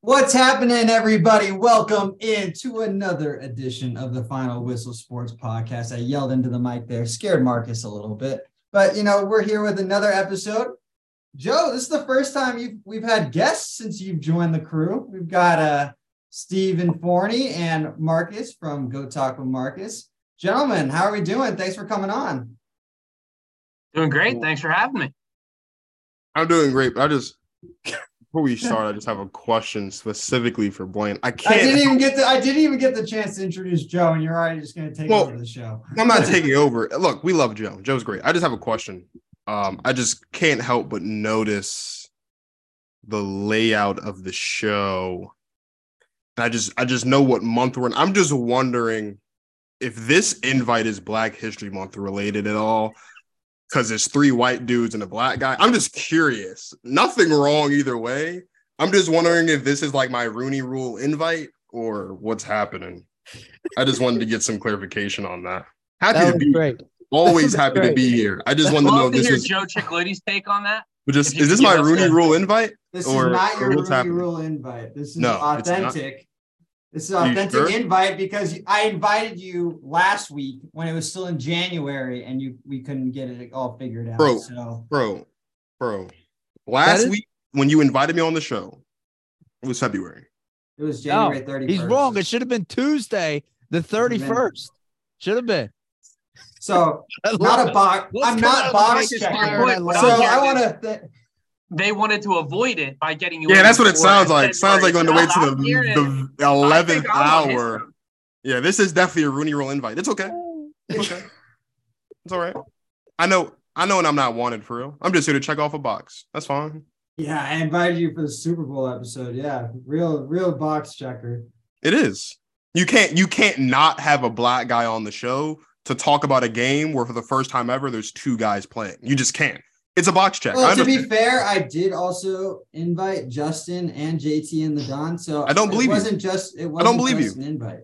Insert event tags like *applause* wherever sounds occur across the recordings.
What's happening, everybody? Welcome into another edition of the Final Whistle Sports Podcast. I yelled into the mic there, scared Marcus a little bit, but you know we're here with another episode. Joe, this is the first time you've, we've had guests since you've joined the crew. We've got uh, Stephen Forney and Marcus from Go Talk with Marcus. Gentlemen, how are we doing? Thanks for coming on. Doing great. Thanks for having me. I'm doing great. I just before we start, I just have a question specifically for Blaine. I can't. I didn't even get the I didn't even get the chance to introduce Joe, and you're already just going to take Well, over the show. I'm not *laughs* taking over. Look, we love Joe. Joe's great. I just have a question. Um, I just can't help but notice the layout of the show. And I just I just know what month we're in. I'm just wondering if this invite is Black History Month related at all. Because it's three white dudes and a black guy. I'm just curious. Nothing wrong either way. I'm just wondering if this is like my Rooney Rule invite or what's happening. I just wanted to get some clarification on that. Happy That to be great. always *laughs* That was happy to be here. I just wanted to know to this hear is Joe Chicklitty's take on that. just is this my Rooney a- Rule invite? This Or- is not your Rooney happening? Rule invite. This is No, authentic. This is you authentic sure? invite because I invited you last week when it was still in January and you we couldn't get it all figured out. Bro. So Bro, bro. Last is- week when you invited me on the show, it was February. it was No, January 31st. He's wrong. It should have been Tuesday, the 31st. Should have been. So *laughs* not a box. Let's I'm not out box the gate checker. fire, and I So. I want to. They wanted to avoid it by getting you. Yeah, that's what it sounds like. said, Sounds like on the way to the, the 11th think I'm on his hour. Yeah, this is definitely a Rooney Rule invite. It's okay. *laughs* It's okay. It's all right. I know, I know, and I'm not wanted for real. I'm just here to check off a box. That's fine. Yeah, I invited you for the Super Bowl episode. Yeah, real, real box checker. It is. You can't you can't not have a black guy on the show to talk about a game where for the first time ever there's two guys playing. You just can't. It's a box check. Well, to be fair, I did also invite Justin and JT and the Don. So I don't believe it wasn't just it wasn't believe just you. an invite.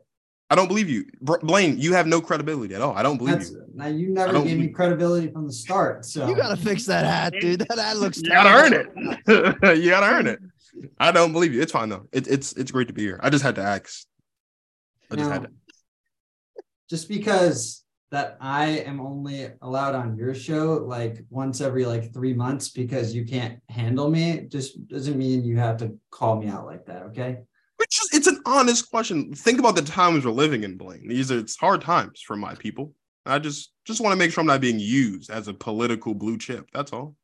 I don't believe you. Br- Blaine, you have no credibility at all. I don't believe That's you. now you never gave me credibility from the start. So You gotta fix that hat, dude. That hat looks. You gotta earn it. *laughs* you gotta earn it. I don't believe you. It's fine though. It, it's it's great to be here. I just had to ask. I just had to. just because that I am only allowed on your show like once every like three months because you can't handle me, just doesn't mean you have to call me out like that. Okay. Is, it's an honest question. Think about the times we're living in, Blaine. These are it's hard times for my people. I just just want to make sure I'm not being used as a political blue chip. That's all.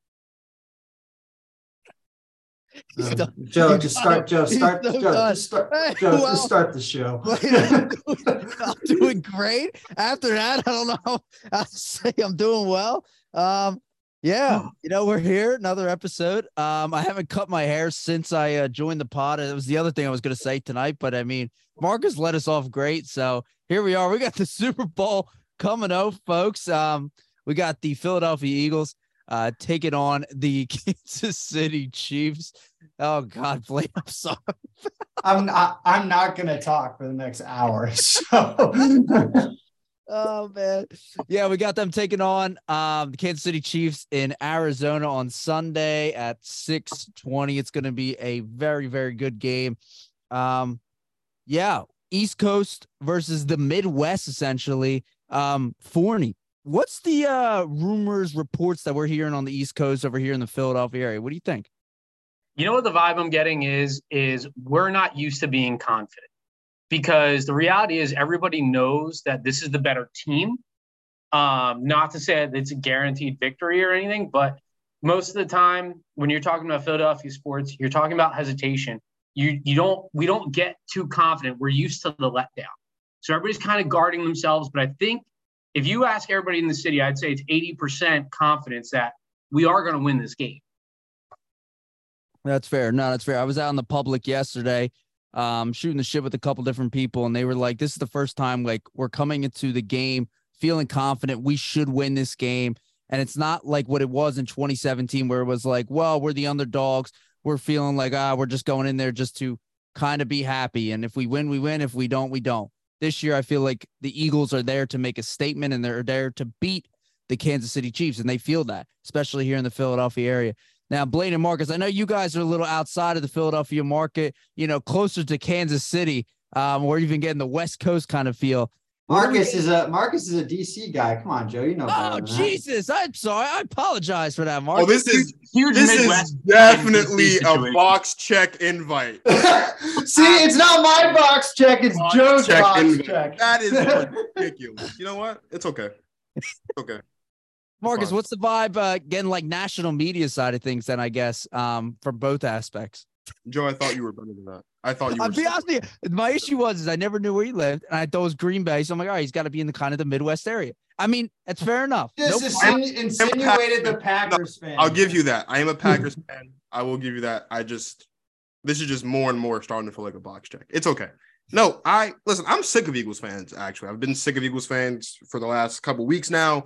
Um, done. Joe, just start. Joe, start. Joe, just start. Hey, Joe, well, just start the show. *laughs* I'm doing- I'm *laughs* doing great. After that, I don't know *laughs* to say I'm doing well. Um, yeah, you know, we're here, another episode. Um, I haven't cut my hair since I uh, joined the pod. It was the other thing I was going to say tonight, but I mean, Marcus let us off great. So here we are. We got the Super Bowl coming out, folks. Um, we got the Philadelphia Eagles uh taking on the *laughs* Kansas City Chiefs. Oh God, Blake, I'm sorry. I'm not. I'm not gonna talk for the next hour. *laughs* So Oh man. Yeah, we got them taking on um the Kansas City Chiefs in Arizona on Sunday at 620. It's gonna be a very, very good game. Um yeah, East Coast versus the Midwest, essentially. Um, Forney, what's the uh rumors, reports that we're hearing on the East Coast over here in the Philadelphia area? What do you think? You know what the vibe I'm getting is is we're not used to being confident because the reality is everybody knows that this is the better team. Um, not to say that it's a guaranteed victory or anything, but most of the time when you're talking about Philadelphia sports, you're talking about hesitation. You you don't we don't get too confident. We're used to the letdown. So everybody's kind of guarding themselves. But I think if you ask everybody in the city, I'd say it's 80% confidence that we are going to win this game. That's fair. No, that's fair. I was out in the public yesterday, um, shooting the shit with a couple different people, and they were like, "This is the first time like we're coming into the game feeling confident. We should win this game." And it's not like what it was in 2017, where it was like, "Well, we're the underdogs. We're feeling like ah, we're just going in there just to kind of be happy, and if we win, we win. If we don't, we don't." This year, I feel like the Eagles are there to make a statement, and they're there to beat the Kansas City Chiefs, and they feel that, especially here in the Philadelphia area Now, Blaine and Marcus, I know you guys are a little outside of the Philadelphia market, you know, closer to Kansas City, um, or even getting the West Coast kind of feel. Marcus is a Marcus is a DC guy. Come on, Joe. You know. Oh Jesus! I'm sorry. I apologize for that, Marcus. Oh, this is Huge this Midwest is definitely a box check invite. *laughs* See, it's not my box check. It's Box Joe's check box invite. check. That is *laughs* ridiculous. You know what? It's okay. It's okay. Marcus, what's the vibe uh, getting like national media side of things? Then I guess um, for both aspects. Joe, I thought you were better than that. I thought you I'll were. be honest with you. My issue was is I never knew where he lived, and I thought it was Green Bay. So I'm like, all right, he's got to be in the kind of the Midwest area. I mean, that's fair enough. Just No insinu- insinuated the Packers fan. I'll give you that. I am a Packers fan. I will give you that. I just this is just more and more starting to feel like a box check. It's okay. No, I listen, I'm sick of Eagles fans, actually. I've been sick of Eagles fans for the last couple weeks now.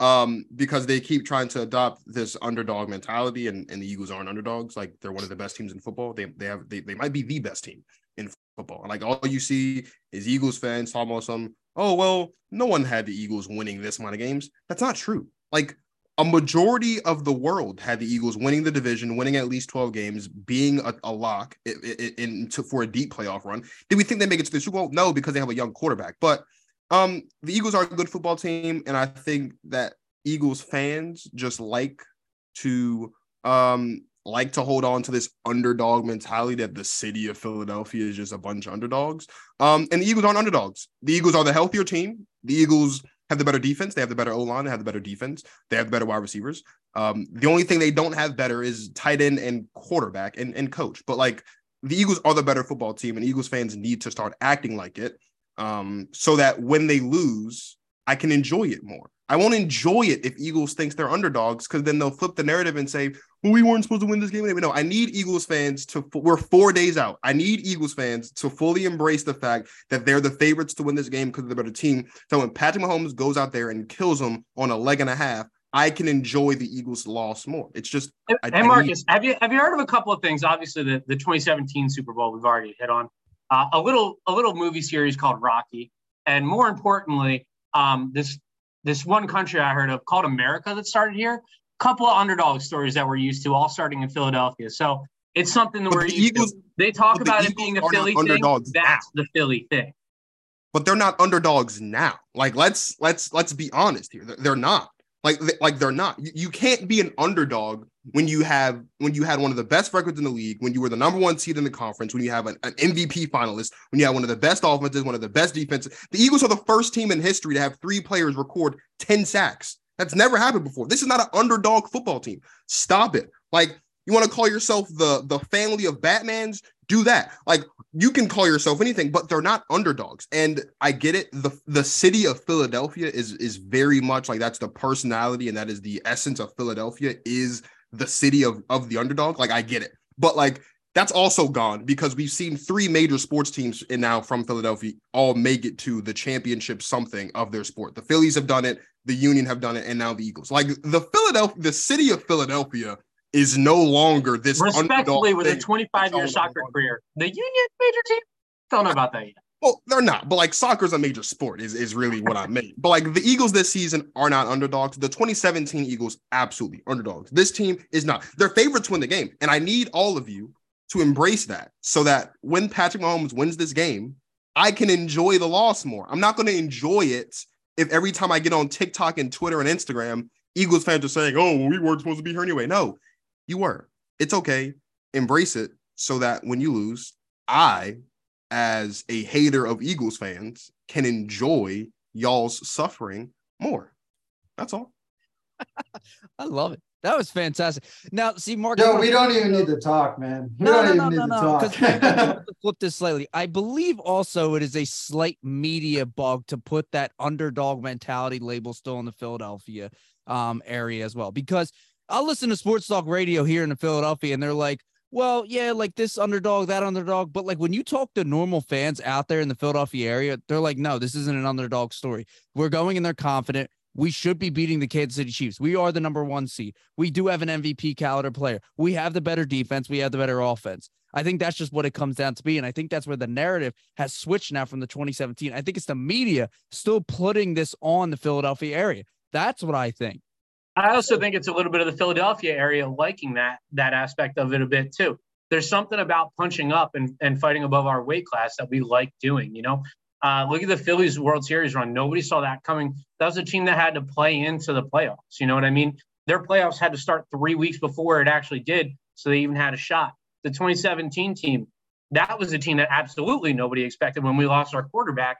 Um, because they keep trying to adopt this underdog mentality, and, and the Eagles aren't underdogs. Like they're one of the best teams in football. They they have they, they might be the best team in football. And like all you see is Eagles fans talking about some, oh well, no one had the Eagles winning this amount of games. That's not true. Like a majority of the world had the Eagles winning the division, winning at least 12 games, being a, a lock in, in, in- to, for a deep playoff run. Did we think they make it to the Super Bowl? No, because they have a young quarterback. But um, the Eagles are a good football team, and I think that Eagles fans just like to um like to hold on to this underdog mentality that the city of Philadelphia is just a bunch of underdogs. Um, and the Eagles aren't underdogs. The Eagles are the healthier team. The Eagles have the better defense. They have the better O line. They have the better defense. They have the better wide receivers. Um, the only thing they don't have better is tight end and quarterback and, and coach. But like the Eagles are the better football team, and Eagles fans need to start acting like it um, so that when they lose, I can enjoy it more. I won't enjoy it if Eagles thinks they're underdogs because then they'll flip the narrative and say, well, we weren't supposed to win this game. No, I need Eagles fans to, we're four days out. I need Eagles fans to fully embrace the fact that they're the favorites to win this game because they're the better team. So when Patrick Mahomes goes out there and kills them on a leg and a half, I can enjoy the Eagles' loss more. It's just, And, I- and I need- Marcus, have you have you heard of a couple of things? Obviously, the, the 2017 Super Bowl we've already hit on. Uh, a little a little movie series called Rocky, and more importantly, um, this this one country I heard of called America that started here. Couple of underdog stories that we're used to, all starting in Philadelphia. So it's something that But we're the used Eagles- to. They talk but the about it being a Philly thing. That's the Philly thing. but they're not underdogs now. Like let's let's let's be honest here. They're, not. Like like they're not. You can't be an underdog when you have when you had one of the best records in the league, when you were the number one seed in the conference, when you have an, an MVP finalist, when you have one of the best offenses, one of the best defenses. The Eagles are the first team in history to have three players record 10 sacks. That's never happened before. This is not an underdog football team. Stop it. Like you want to call yourself the the family of Batmans? Do that. Like you can call yourself anything, but they're not underdogs. And I get it. The the city of Philadelphia is is very much like that's the personality and that is the essence of Philadelphia is the city of of the underdog. Like I get it. But like that's also gone because we've seen three major sports teams in now from Philadelphia all make it to the championship something of their sport. The Phillies have done it, the Union have done it, and now the Eagles. Like the Philadelphia, the city of Philadelphia is no longer this Respectfully, with a 25 year soccer career, the Union major team. Don't know about that yet. Well, they're not, but like soccer's a major sport, is, is really what I *laughs* mean. But like the Eagles this season are not underdogs. The 2017 Eagles, absolutely underdogs. This team is not. They're favorites to win the game. And I need all of you to embrace that so that when Patrick Mahomes wins this game, I can enjoy the loss more. I'm not going to enjoy it if every time I get on TikTok and Twitter and Instagram, Eagles fans are saying, oh, we weren't supposed to be here anyway. No, you were. It's okay. Embrace it so that when you lose, I as a hater of Eagles fans can enjoy y'all's suffering more. That's all. *laughs* I love it. That was fantastic. Now, see, Marcus. Joe, we don't even need to talk, man. We No, don't no, even no, need no, to no. talk. *laughs* Flip this slightly. I believe also it is a slight media bug to put that underdog mentality label still in the Philadelphia um, area as well. Because I'll listen to sports talk radio here in the Philadelphia, and they're like, "Well, yeah, like this underdog, that underdog." But like when you talk to normal fans out there in the Philadelphia area, they're like, "No, this isn't an underdog story. We're going in there confident." We should be beating the Kansas City Chiefs. We are the number one seed. We do have an MVP caliber player. We have the better defense. We have the better offense. I think that's just what it comes down to be. And I think that's where the narrative has switched now from the 2017. I think it's the media still putting this on the Philadelphia area. That's what I think. I also think it's a little bit of the Philadelphia area liking that that aspect of it a bit too. There's something about punching up and, and fighting above our weight class that we like doing. You know, uh, look at the Phillies World Series run. Nobody saw that coming. That was a team that had to play into the playoffs. You know what I mean? Their playoffs had to start three weeks before it actually did, so they even had a shot. The 2017 team, that was a team that absolutely nobody expected when we lost our quarterback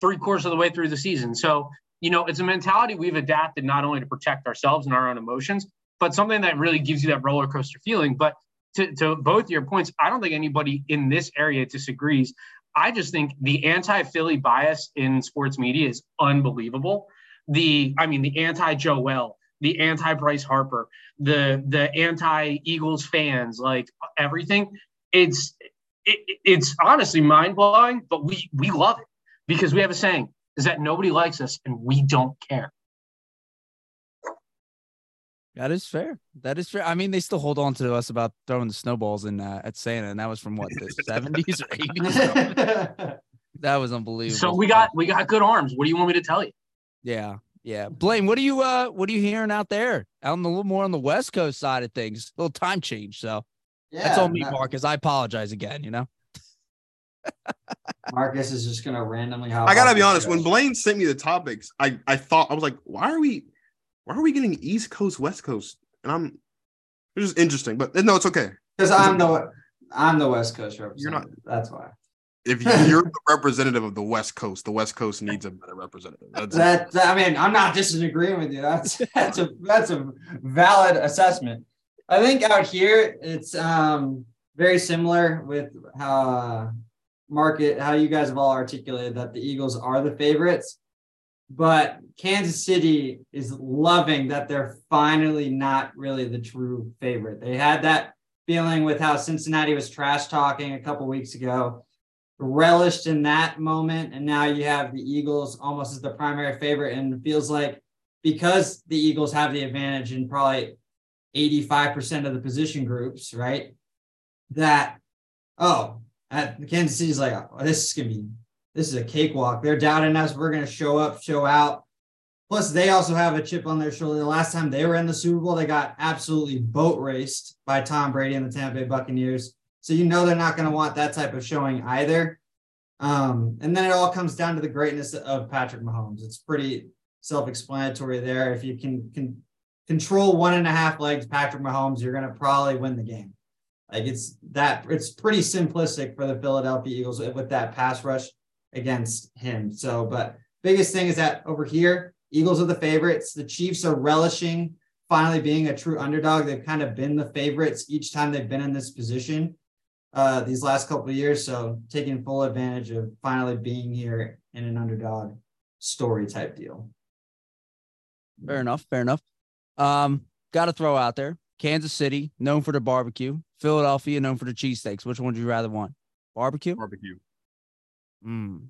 three quarters of the way through the season. So you know, it's a mentality we've adapted not only to protect ourselves and our own emotions, but something that really gives you that roller coaster feeling. But to, to both your points, I don't think anybody in this area disagrees. I just think the anti-Philly bias in sports media is unbelievable. The, I mean, the anti-Joel, the anti-Bryce Harper, the the anti-Eagles fans, like everything. It's it, it's honestly mind blowing, but we we love it because we have a saying: is that nobody likes us and we don't care. That is fair. That is fair. I mean, they still hold on to us about throwing the snowballs in uh, at Santa, and that was from what the *laughs* seventies or eighties. *laughs* that was unbelievable. So we got we got good arms. What do you want me to tell you? Yeah, yeah. Blaine, what are you uh what are you hearing out there? Out on the little more on the West Coast side of things. A little time change. So yeah, that's all me, Marcus. I apologize again. You know. Marcus is just gonna randomly. I gotta be honest. When Blaine sent me the topics, I I thought I was like, why are we, why are we getting East Coast West Coast? And I'm, it's just interesting. But no, it's okay. Because I'm the I'm the West Coast representative. You're not. That's why. If you're the *laughs* representative of the West Coast, the West Coast needs a better representative. That's that, that I mean, I'm not disagreeing with you. That's *laughs* that's a that's a valid assessment. I think out here it's um very similar with how uh, market, how you guys have all articulated that the Eagles are the favorites, but Kansas City is loving that they're finally not really the true favorite. They had that feeling with how Cincinnati was trash talking a couple weeks ago, relished in that moment, and now you have the Eagles almost as the primary favorite, and it feels like because the Eagles have the advantage in probably 85% of the position groups, right? That, oh, at Kansas City's like, oh, this is gonna be this is a cakewalk. They're doubting us. We're gonna show up, show out. Plus, they also have a chip on their shoulder. The last time they were in the Super Bowl, they got absolutely boat raced by Tom Brady and the Tampa Bay Buccaneers. So you know they're not going to want that type of showing either. Um, and then it all comes down to the greatness of Patrick Mahomes. It's pretty self-explanatory there. If you can, can control one and a half legs, Patrick Mahomes, you're going to probably win the game. Like it's that it's pretty simplistic for the Philadelphia Eagles with that pass rush against him. So, but biggest thing is that over here, Eagles are the favorites. The Chiefs are relishing finally being a true underdog. They've kind of been the favorites each time they've been in this position uh, these last couple of years. So, taking full advantage of finally being here in an underdog story type deal. Fair enough. Fair enough. Um, got to throw out there Kansas City, known for the barbecue. Philadelphia, known for the cheesesteaks. Which one would you rather want? Barbecue? Barbecue. Mm.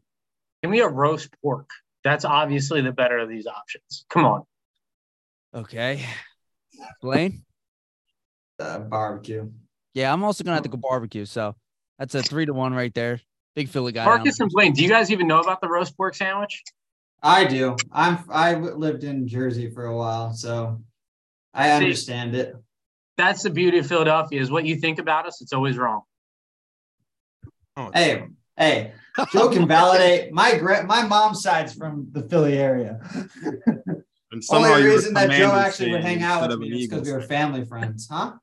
Give me a roast pork. That's obviously the better of these options. Come on. Okay. Blaine? Uh, barbecue. Yeah, I'm also gonna have to go barbecue. So that's a three to one right there. Big Philly guy. Marcus and Blaine, do you guys even know about the roast pork sandwich? I do. I'm I lived in Jersey for a while, so I See, understand it. That's the beauty of Philadelphia is what you think about us, it's always wrong. Oh, hey, hey, Joe can validate my gra- my mom's side's from the Philly area. and Only reason that Joe actually would hang out with me is because we were family friends, huh?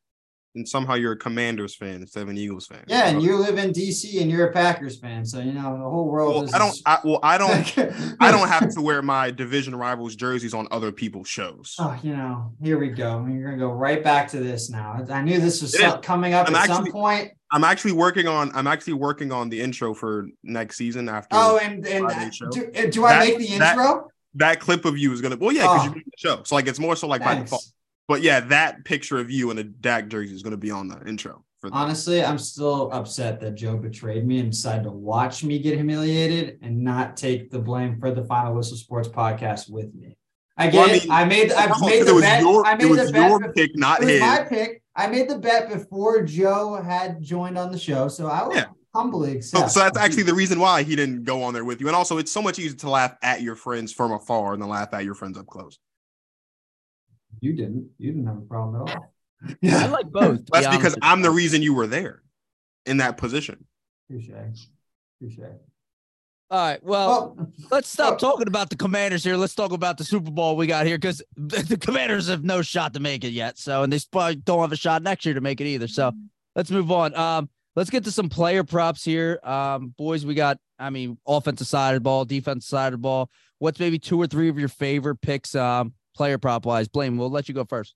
And somehow you're a Commanders fan instead of an Eagles fan. Yeah, and you live in DC and you're a Packers fan, so you know the whole world. Well, is I don't. I, well, I don't. *laughs* I don't have to wear my division rivals jerseys on other people's shows. Oh, you know, here we go. You're gonna go right back to this now. I knew this was coming up I'm at actually, some point. I'm actually working on. I'm actually working on the intro for next season after. Oh, and and do, do, I that, make the intro? That, that, clip of you is gonna. Well, yeah, because oh. you're the show. So like, it's more so like Thanks. by default. But yeah, that picture of you in a Dak jersey is going to be on the intro. Honestly, I'm still upset that Joe betrayed me and decided to watch me get humiliated and not take the blame for the Final Whistle Sports podcast with me. I get well, I, mean, I made I made the bet. Your, I made the bet. pick, not his. My pick. I made the bet before Joe had joined on the show, so I will yeah. humbly accept. So, so that's actually the reason why he didn't go on there with you. And also, it's so much easier to laugh at your friends from afar than laugh at your friends up close. You didn't. You didn't have a problem at all. Yeah, I like both. to be That's because I'm the reason you were there in that position. Touche. Touche. All right. Well, Well, let's stop oh. talking about the Commanders here. Let's talk about the Super Bowl we got here because the, the Commanders have no shot to make it yet. So, and they probably don't have a shot next year to make it either. So, let's move on. Um, let's get to some player props here. Um, boys, we got. I mean, offensive side of the ball, defensive side of the ball. What's maybe two or three of your favorite picks, um, player prop wise? Blaine. We'll let you go first.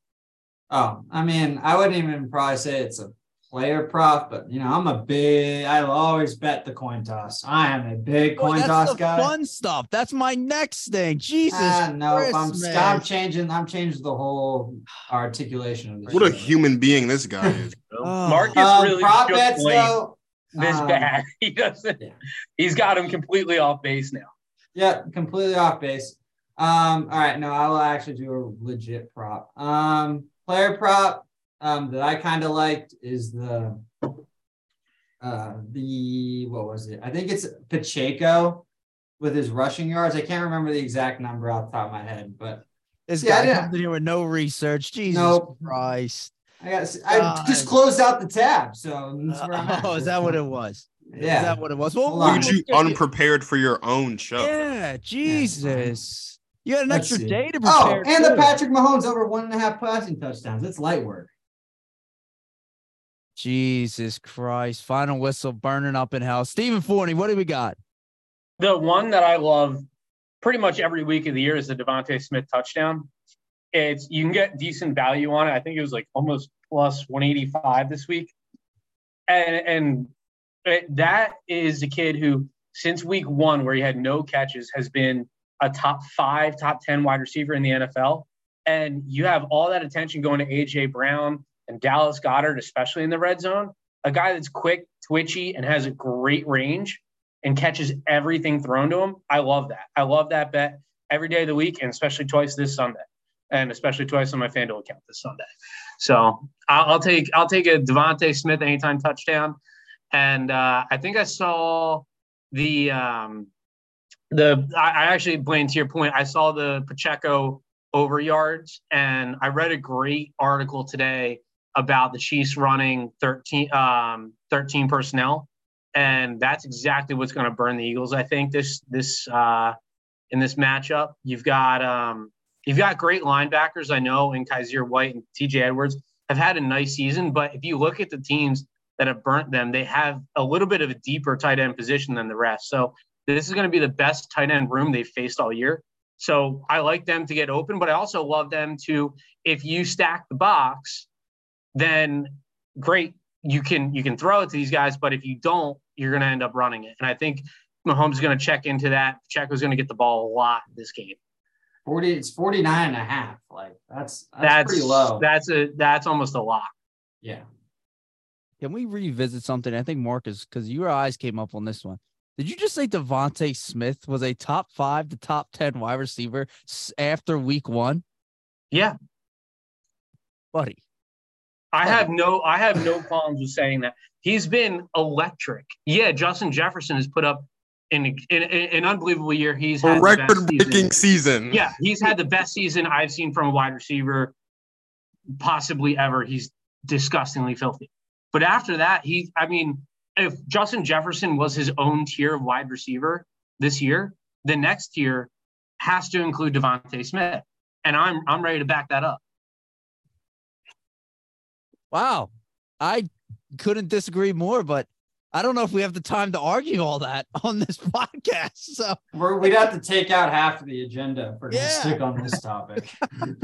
oh, I mean, I wouldn't even probably say it's a player prop, but you know, I'm a big. I always bet the coin toss. I am a big Boy, coin that's toss the guy. fun stuff. That's my next thing. Jesus. Ah, no, Christ, I'm. I'm changing. I'm changing the whole articulation of this. What a human being this guy is. *laughs* Oh. Marcus Um, really prop bets though. this um, bad. *laughs* He doesn't. yeah. He's got him completely off base now. Yeah, completely off base. Um, all right, no, I will actually do a legit prop. Um, player prop um that I kind of liked is the uh the what was it? I think it's Pacheco with his rushing yards. I can't remember the exact number off the top of my head, but This Yeah, guy yeah. comes in here with no research. Jesus Nope. Christ. I got I God. just closed out the tab, so that's where I'm *laughs* at. Oh, is that what it was? Yeah, Is that what it was? Well, Hold. Look at you you- unprepared for your own show. Yeah, Jesus. You had an Let's extra see. day to prepare. Oh, prepare. and the. Patrick Mahomes over one and a half passing touchdowns. It's light work. Jesus Christ. Final whistle burning up in hell. Stephen Forney, what do we got? The one that I love pretty much every week of the year is the DeVonta Smith touchdown. It's you can get decent value on it. I think it was like almost plus 185 this week. And and it, that is a kid who since week 1 where he had no catches has been a top 5, top 10 wide receiver in the NFL. And you have all that attention going to AJ Brown and Dallas Goedert especially in the red zone. A guy that's quick, twitchy and has a great range and catches everything thrown to him. I love that. I love that bet every day of the week, and especially twice this Sunday, and especially twice on my FanDuel account this Sunday. So I'll, I'll take I'll take a DeVonta Smith anytime touchdown, and uh, I think I saw the um, the I, actually Blaine to your point. I saw the Pacheco over yards, and I read a great article today about the Chiefs running 13 um, 13 personnel and that's exactly what's going to burn the Eagles. I think this this uh, in this matchup, you've got um, you've got great linebackers. I know, and Kyzir White and T.J. Edwards have had a nice season, but if you look at the teams that have burnt them, they have a little bit of a deeper tight end position than the rest. So this is going to be the best tight end room they've faced all year. So I like them to get open, but I also love them to if you stack the box, then great you can you can throw it to these guys, but if you don't, you're going to end up running it. And I think Mahomes is going to check into that. Pacheco's going to get the ball a lot this game. 40, it's 49 and a half. Like that's that's, That's pretty low. That's a that's almost a lock. yeah. Can we revisit something? I think Marcus, because your eyes came up on this one. Did you just say DeVonta Smith was a top five to top ten wide receiver after week one, Yeah, buddy? I Right. have no I have no problems with saying that. He's been electric. Yeah, Justin Jefferson has put up in, in, in an unbelievable year. He's A had the best record breaking season. season. Yeah, he's had the best season I've seen from a wide receiver possibly ever. He's disgustingly filthy. But after that, he I mean, if Justin Jefferson was his own tier of wide receiver this year, the next tier has to include DeVonta Smith. And I'm I'm ready to back that up. Wow, I couldn't disagree more, but I don't know if we have the time to argue all that *laughs* on this podcast. So We're, we'd have to take out half of the agenda for we're to stick on this topic. *laughs* *laughs*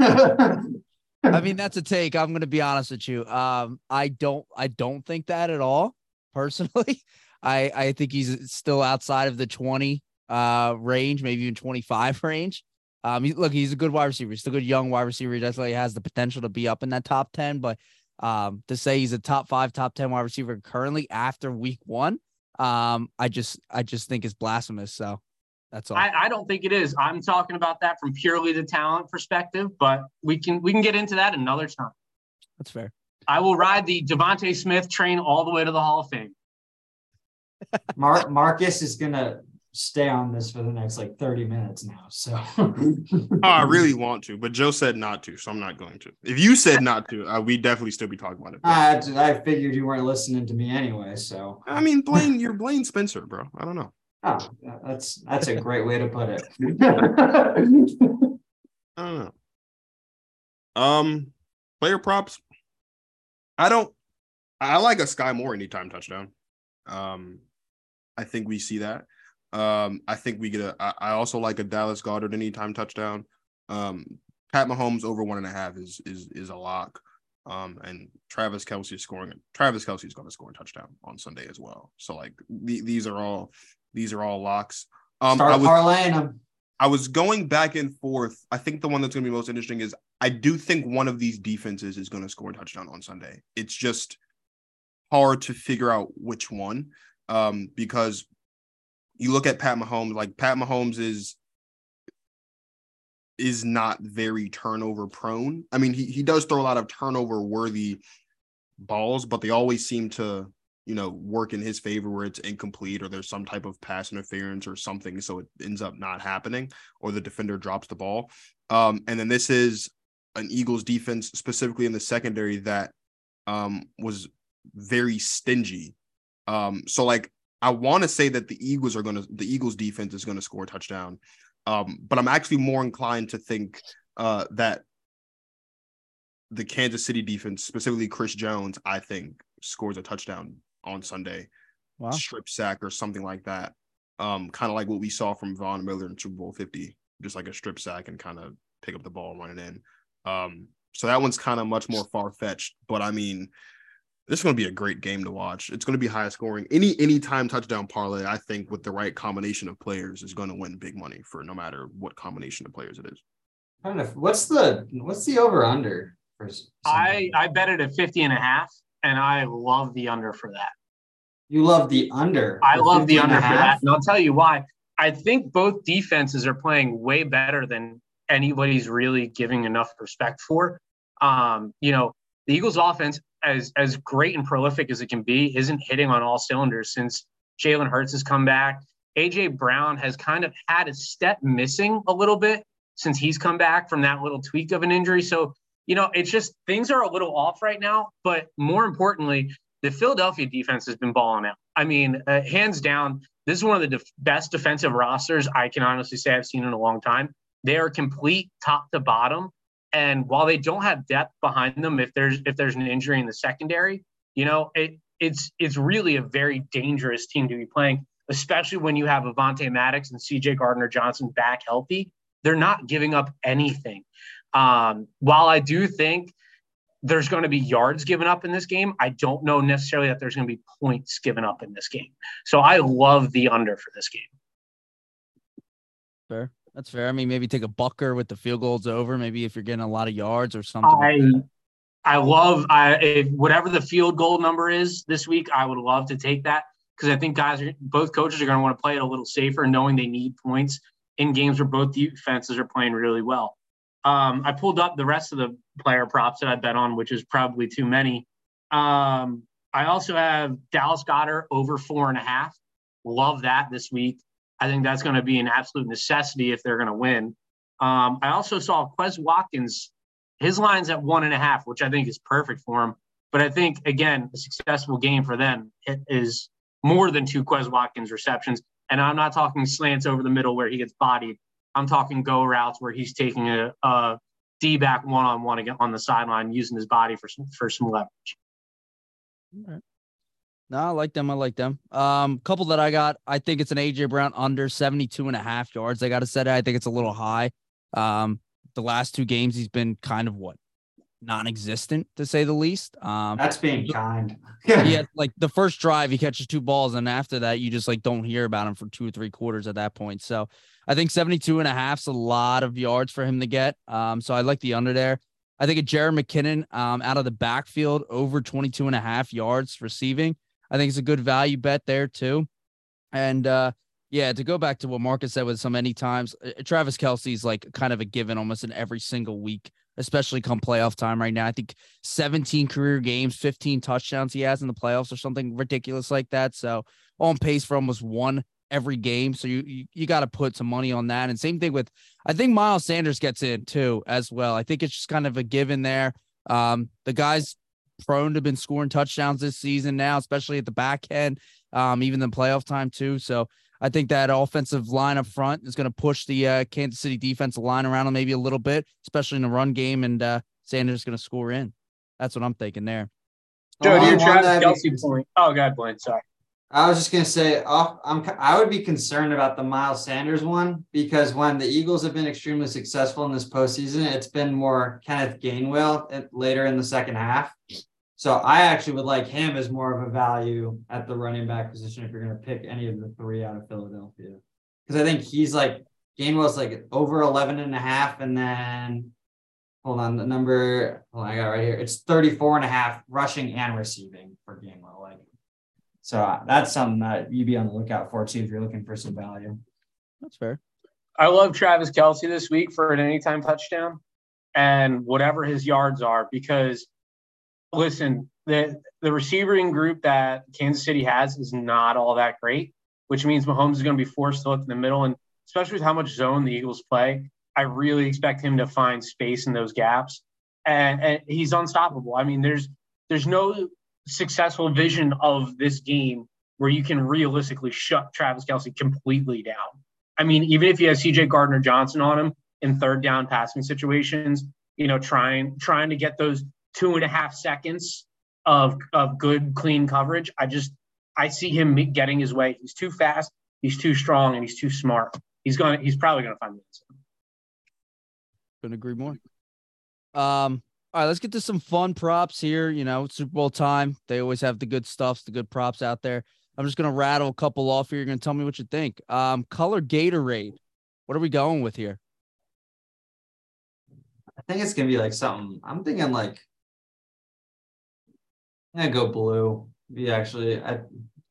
I mean, that's a take. I'm going to be honest with you. Um, I don't, I don't think that at all. Personally, *laughs* I, I think he's still outside of the 20 uh range, maybe even 25 *laughs* range. Um, he, look, he's a good wide receiver. He's still a good young wide receiver. He definitely has the potential to be up in that top 10. But um, to say he's a top five, top 10 wide receiver currently after week one, um, I just, I just think is blasphemous. So that's all. I, I don't think it is. I'm talking about that from purely the talent perspective, but we can we can get into that another time. that's fair. I will ride the DeVonta Smith train all the way to the Hall of Fame. Mar- Marcus is going to stay on this for the next like 30 minutes now. So oh, *laughs* I really want to, but Joe said not to, so I'm not going to. If you said not to, uh, we definitely still be talking about it. I, I figured you weren't listening to me anyway. So I mean, Blaine, you're Blaine Spencer, bro. I don't know. Oh, that's that's a great way to put it. *laughs* *laughs* I don't know. Um, player props. I don't. I like a Skyy Moore anytime touchdown. Um, I think we see that. Um, I think we get a. I, I also like a Dallas Goedert anytime touchdown. Um, Pat Mahomes over one and a half is is is a lock. Um, and Travis Kelce is scoring. Travis Kelce is going to score a touchdown on Sunday as well. So like the, these are all these are all locks. Um, Start I was, parlaying them. I was going back and forth. I think the one that's going to be most interesting is I do think one of these defenses is going to score a touchdown on Sunday. It's just hard to figure out which one um, because you look at Pat Mahomes, like Pat Mahomes is is not very turnover prone. I mean, he he does throw a lot of turnover worthy balls, but they always seem to, you know, work in his favor where it's incomplete or there's some type of pass interference or something, so it ends up not happening or the defender drops the ball. Um, and then this is an Eagles defense specifically in the secondary that um was very stingy. Um, so like I want to say that the Eagles are gonna the Eagles defense is gonna score a touchdown. Um, but I'm actually more inclined to think uh that the Kansas City defense, specifically Chris Jones, I think scores a touchdown on Sunday. Wow. Strip sack or something like that. Um, kind of like what we saw from Von Miller in Super Bowl 50, just like a strip sack and kind of pick up the ball and run it in. Um, so that one's kind of much more far fetched, but I mean, this is going to be a great game to watch. It's going to be high scoring. Any any time touchdown parlay, I think, with the right combination of players, is going to win big money for no matter what combination of players it is. Kind of. What's the what's the over under? I I bet it at 50 and a half, and I love the under for that. You love the under. I love the under for that, and I'll tell you why. I think both defenses are playing way better than anybody's really giving enough respect for. Um, you know, the Eagles' offense, as as great and prolific as it can be, isn't hitting on all cylinders since Jalen Hurts has come back. AJ Brown has kind of had a step missing a little bit since he's come back from that little tweak of an injury. So, you know, it's just things are a little off right now. But more importantly, the Philadelphia defense has been balling out. I mean, uh, hands down, this is one of the def- best defensive rosters I can honestly say I've seen in a long time. They are complete top to bottom. And while they don't have depth behind them, if there's if there's an injury in the secondary, you know, it it's it's really a very dangerous team to be playing, especially when you have Avonte Maddox and CJ Gardner Johnson back healthy. They're not giving up anything. Um, while I do think there's going to be yards given up in this game, I don't know necessarily that there's going to be points given up in this game. So I love the under for this game. Fair. That's fair. I mean, maybe take a bucker with the field goals over. Maybe if you're getting a lot of yards or something. I like I love I whatever the field goal number is this week. I would love to take that because I think guys are both coaches are going to want to play it a little safer, knowing they need points in games where both defenses are playing really well. Um, I pulled up the rest of the player props that I bet on, which is probably too many. Um, I also have Dallas Goedert over four and a half. Love that this week. I think that's going to be an absolute necessity if they're going to win. Um, I also saw Quez Watkins, his line's at one and a half, which I think is perfect for him. But I think, again, a successful game for them is more than two Quez Watkins receptions. And I'm not talking slants over the middle where he gets bodied. I'm talking go routes where he's taking a, a D back one on one on the sideline, using his body for some, for some leverage. All right. No, I like them. I like them. Um, couple that I got, I think it's an AJ Brown under 72 and a half yards. I got to set it. I think it's a little high. Um, the last two games, he's been kind of what non-existent to say the least. Um, that's being kind. *laughs* yeah, *laughs* like the first drive, he catches two balls, and after that, you just like don't hear about him for two or three quarters at that point. So I think 72 and a half is a lot of yards for him to get. Um, so I like the under there. I think a Jerick McKinnon um, out of the backfield over 22 and a half yards receiving. I think it's a good value bet there too. And uh, yeah, to go back to what Marcus said with so many times, uh, Travis Kelce's like kind of a given almost in every single week, especially come playoff time right now. I think 17 career games, 15 touchdowns he has in the playoffs or something ridiculous like that. So on pace for almost one every game. So you you, you got to put some money on that. And same thing with I think Miles Sanders gets in too as well. I think it's just kind of a given there. Um, the guys prone to been scoring touchdowns this season now, especially at the back end, um, even the playoff time too. So I think that offensive line up front is going to push the uh, Kansas City defensive line around them maybe a little bit, especially in the run game, and uh, Sanders is going to score in. That's what I'm thinking there. Joe, Oh, to your I Travis Kelce because- point. Oh, God, Blaine. Sorry. I was just gonna say, off. I'm. I would be concerned about the Miles Sanders one because when the Eagles have been extremely successful in this postseason, it's been more Kenneth Gainwell at, later in the second half. So I actually would like him as more of a value at the running back position if you're gonna pick any of the three out of Philadelphia, because I think he's like Gainwell's like over 11 and a half, and then hold on, the number. Hold on, I got it right here. It's 34 and a half rushing and receiving for Gainwell. Like. So uh, that's something that you'd be on the lookout for too if you're looking for some value. That's fair. I love Travis Kelce this week for an anytime touchdown and whatever his yards are because listen, the the receiving group that Kansas City has is not all that great, which means Mahomes is going to be forced to look in the middle and especially with how much zone the Eagles play, I really expect him to find space in those gaps. And, and he's unstoppable. I mean, there's there's no successful vision of this game where you can realistically shut Travis Kelce completely down. I mean, even if you have CJ Gardner Johnson on him in third down passing situations, you know, trying trying to get those two and a half seconds of of good clean coverage. I just I see him getting his way. He's too fast, he's too strong, and he's too smart. He's going. to He's probably going to find the answer. Couldn't agree more. Um, all right, let's get to some fun props here. You know, Super Bowl time. They always have the good stuffs, the good props out there. I'm just gonna rattle a couple off here. You're gonna tell me what you think. Um, color Gatorade. What are we going with here? I think it's gonna be like something. I'm thinking like I'm gonna go blue. Be actually I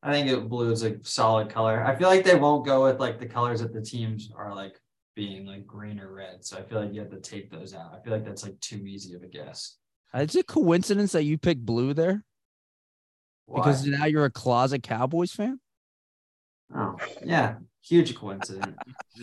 I think it, blue is a solid color. I feel like they won't go with like the colors that the teams are like being like green or red. So I feel like you have to take those out. I feel like that's like too easy of a guess. Is it coincidence that you picked blue there? Because now you're a closet Cowboys fan? oh yeah, huge coincidence.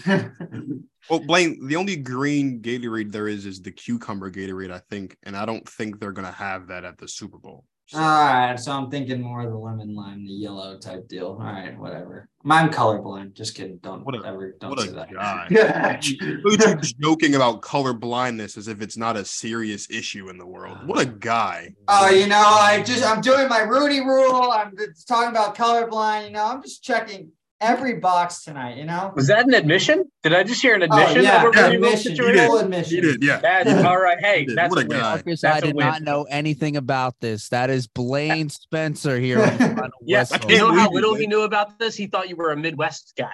*laughs* Well, Blaine, the only green Gatorade there is is the cucumber Gatorade, I think, and I don't think they're gonna have that at the Super Bowl. All right, so I'm thinking more of the lemon lime, the yellow type deal. All right, whatever. I'm colorblind. Just kidding. Don't What a- ever don't what a say that. guy. *laughs* Look joking about color blindness as if it's not a serious issue in the world. What a guy. Oh, you know, I just I'm doing my Rooney rule. I'm talking about colorblind. You know, I'm just checking every box tonight. You know. Was that an admission? Did I just hear an Oh admission yeah, of a Rooney Rule admission, situation? full He did, yeah. That's all right. Hey, that's What a a guy. Marcus, That's I a did win. not know anything about this. That is Blaine Spencer here on *laughs* Yes, I whistle. you can't know how little he knew about this? He thought you were a Midwest guy.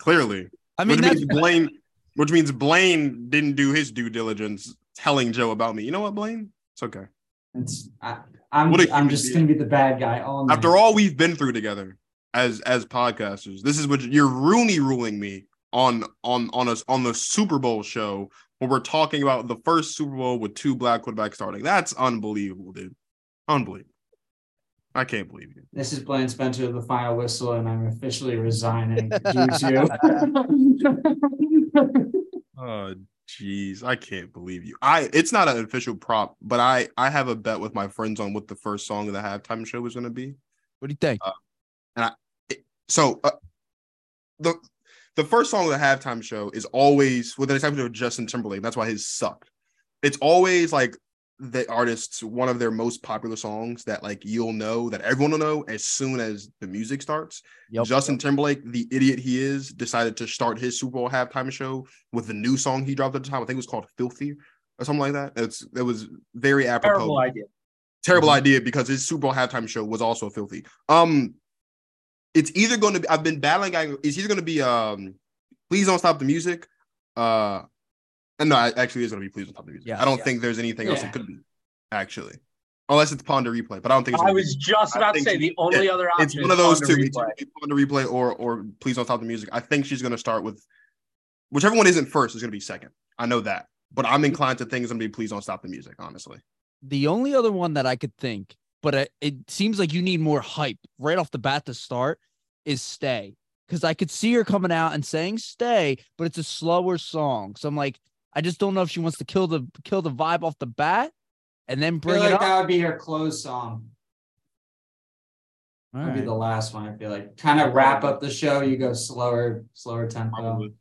Clearly. I mean, which that's means Blaine, which means Blaine didn't do his due diligence telling Joe about me. You know what, Blaine? It's okay. It's I, I'm What a I'm just gonna be the bad guy all night. After all we've been through together as as podcasters, this is what you're Rooney ruling me on on on us on the Super Bowl show when we're talking about the first Super Bowl with two black quarterbacks starting. That's unbelievable, dude. Unbelievable. I can't believe you. This is Blaine Spencer, with the final whistle, and I'm officially resigning *laughs* due to. *laughs* Oh, jeez, I can't believe you. I it's not an official prop, but I I have a bet with my friends on what the first song of the halftime show is going to be. what do you think? Uh, So uh, the the first song of the halftime show is always with the exception of Justin Timberlake. That's why his sucked. It's always like the artist's one of their most popular songs that like you'll know that everyone will know as soon as the music starts. Yep. Justin Timberlake, the idiot he is, decided to start his Super Bowl halftime show with the new song he dropped at the time. I think it was called "Filthy" or something like that. It's it was very apropos Terrible idea. terrible idea because his Super Bowl halftime show was also filthy. Um, it's either going to be I've been battling. I- It's either going to be um, please don't stop the music. Uh, and no, actually, it's going to be please don't stop the music. Yes, I don't yes. think there's anything else Yeah. it could be actually, unless it's Pon de Replay. But I don't think it's I gonna be. was just about to say the only other option. It's one of those is two. on the replay. Pon de Replay or or please don't stop the music. I think she's going to start with whichever one isn't first is going to be second. I know that, but I'm inclined to think it's going to be please don't stop the music. Honestly. The only other one that I could think, but it, it seems like you need more hype right off the bat to start, is Stay. because I could see her coming out and saying stay, but it's a slower song. So I'm like, I just don't know if she wants to kill the kill the vibe off the bat and then bring I bring feel it like up. that would be her close song. All That'd be the last one. I feel like kind of wrap up the show. You go slower, slower tempo. Probably.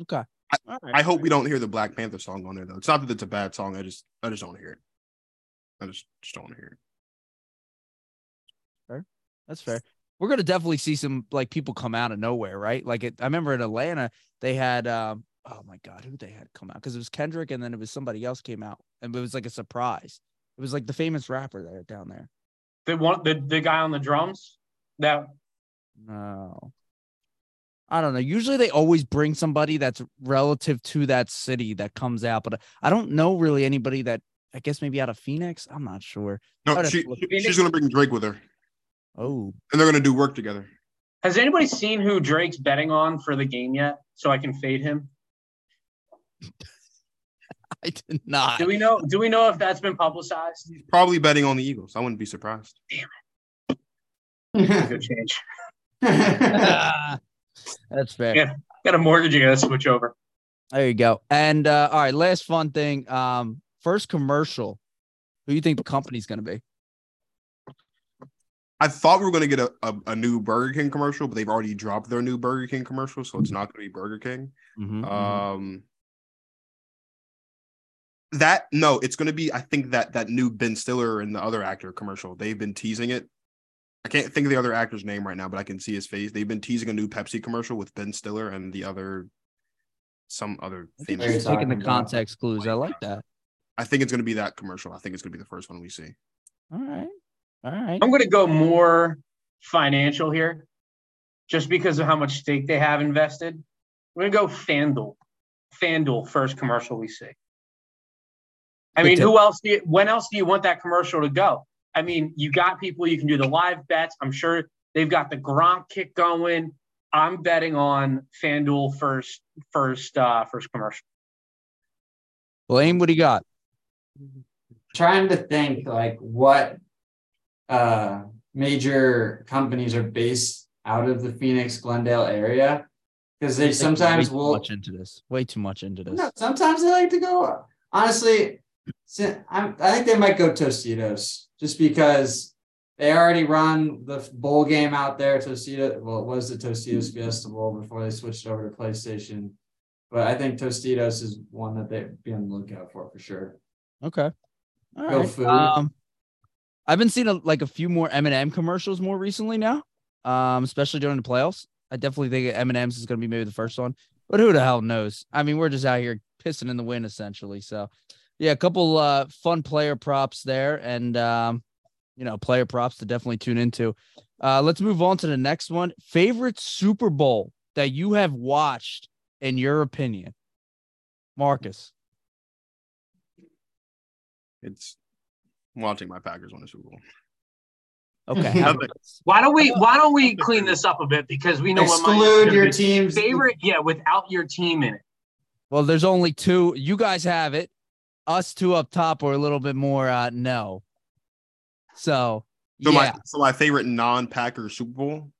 Okay. All right. I hope we don't hear the Black Panther song on there though. It's not that it's a bad song. I just I just don't hear it. I just just don't want to hear it. That's fair. We're gonna definitely see some like people come out of nowhere, right? Like it, I remember in Atlanta they had um oh my god, who they had come out because it was Kendrick and then it was somebody else came out and it was like a surprise. It was like the famous rapper there down there. The one, the, the guy on the drums. That No. I don't know. Usually they always bring somebody that's relative to that city that comes out, but I don't know really anybody that I guess maybe out of Phoenix. I'm not sure. No, I'd have she, to look- she- she's gonna bring Drake with her, Oh, and they're gonna do work together. has anybody seen who Drake's betting on for the game yet? So I can fade him. *laughs* I did not. Do we know? Do we know if that's been publicized? He's probably betting on the Eagles. I wouldn't be surprised. Damn *laughs* it. Good change. *laughs* That's fair. Yeah. Got a mortgage. You got to switch over. There you go. And uh, all right, last fun thing. Um, first commercial. Who do you think the company's gonna be? I thought we were gonna get a, a, a new Burger King commercial, but they've already dropped their new Burger King commercial, so it's not gonna be Burger King. Mhm, mhm. Um that no, it's gonna be I think that that new Ben Stiller and the other actor commercial. They've been teasing it. I can't think of the other actor's name right now, but I can see his face. They've been teasing a new Pepsi commercial with Ben Stiller and the other some other I think Are famous. taking the context clues. I like that. I think it's gonna be that commercial. I think it's gonna be the first one we see. All right. All right. I'm going to go more financial here, just because of how much stake they have invested. We're going to go FanDuel. FanDuel first commercial we see. I mean, who else do you, when else do you want that commercial to go? I mean, you got people you can do the live bets. I'm sure they've got the Gronk kick going. I'm betting on FanDuel first, first, uh, first commercial. Blaine, what do you got? Trying to think like what uh major companies are based out of the Phoenix Glendale area because they sometimes will much into this. Way too much into this. No, sometimes they like to go. Honestly, I'm, I think they might go Tostitos just because they already run the bowl game out there. Tostito, well, it was the Tostitos Fiesta Bowl before they switched over to PlayStation. But I think Tostitos is one that they'd be on the lookout for for sure. Okay. All Go right. food. Um, I've been seeing a, like a few more M&M commercials more recently now, um, especially during the playoffs. I definitely think M&M's is going to be maybe the first one, but who the hell knows? I mean, we're just out here pissing in the wind essentially. So, yeah, a couple uh, fun player props there, and um, you know, player props to definitely tune into. Uh, let's move on to the next one. Favorite Super Bowl that you have watched, in your opinion, Marcus. It's watching my Packers win the Super Bowl. Okay. *laughs* Why don't we, why don't we clean this up a bit? Because we know what my Exclude your team's favorite, yeah, without your team in it. Well, there's only two. You guys have it. Us two up top are a little bit more uh no. So, So yeah. my so my favorite non-Packer Super Bowl.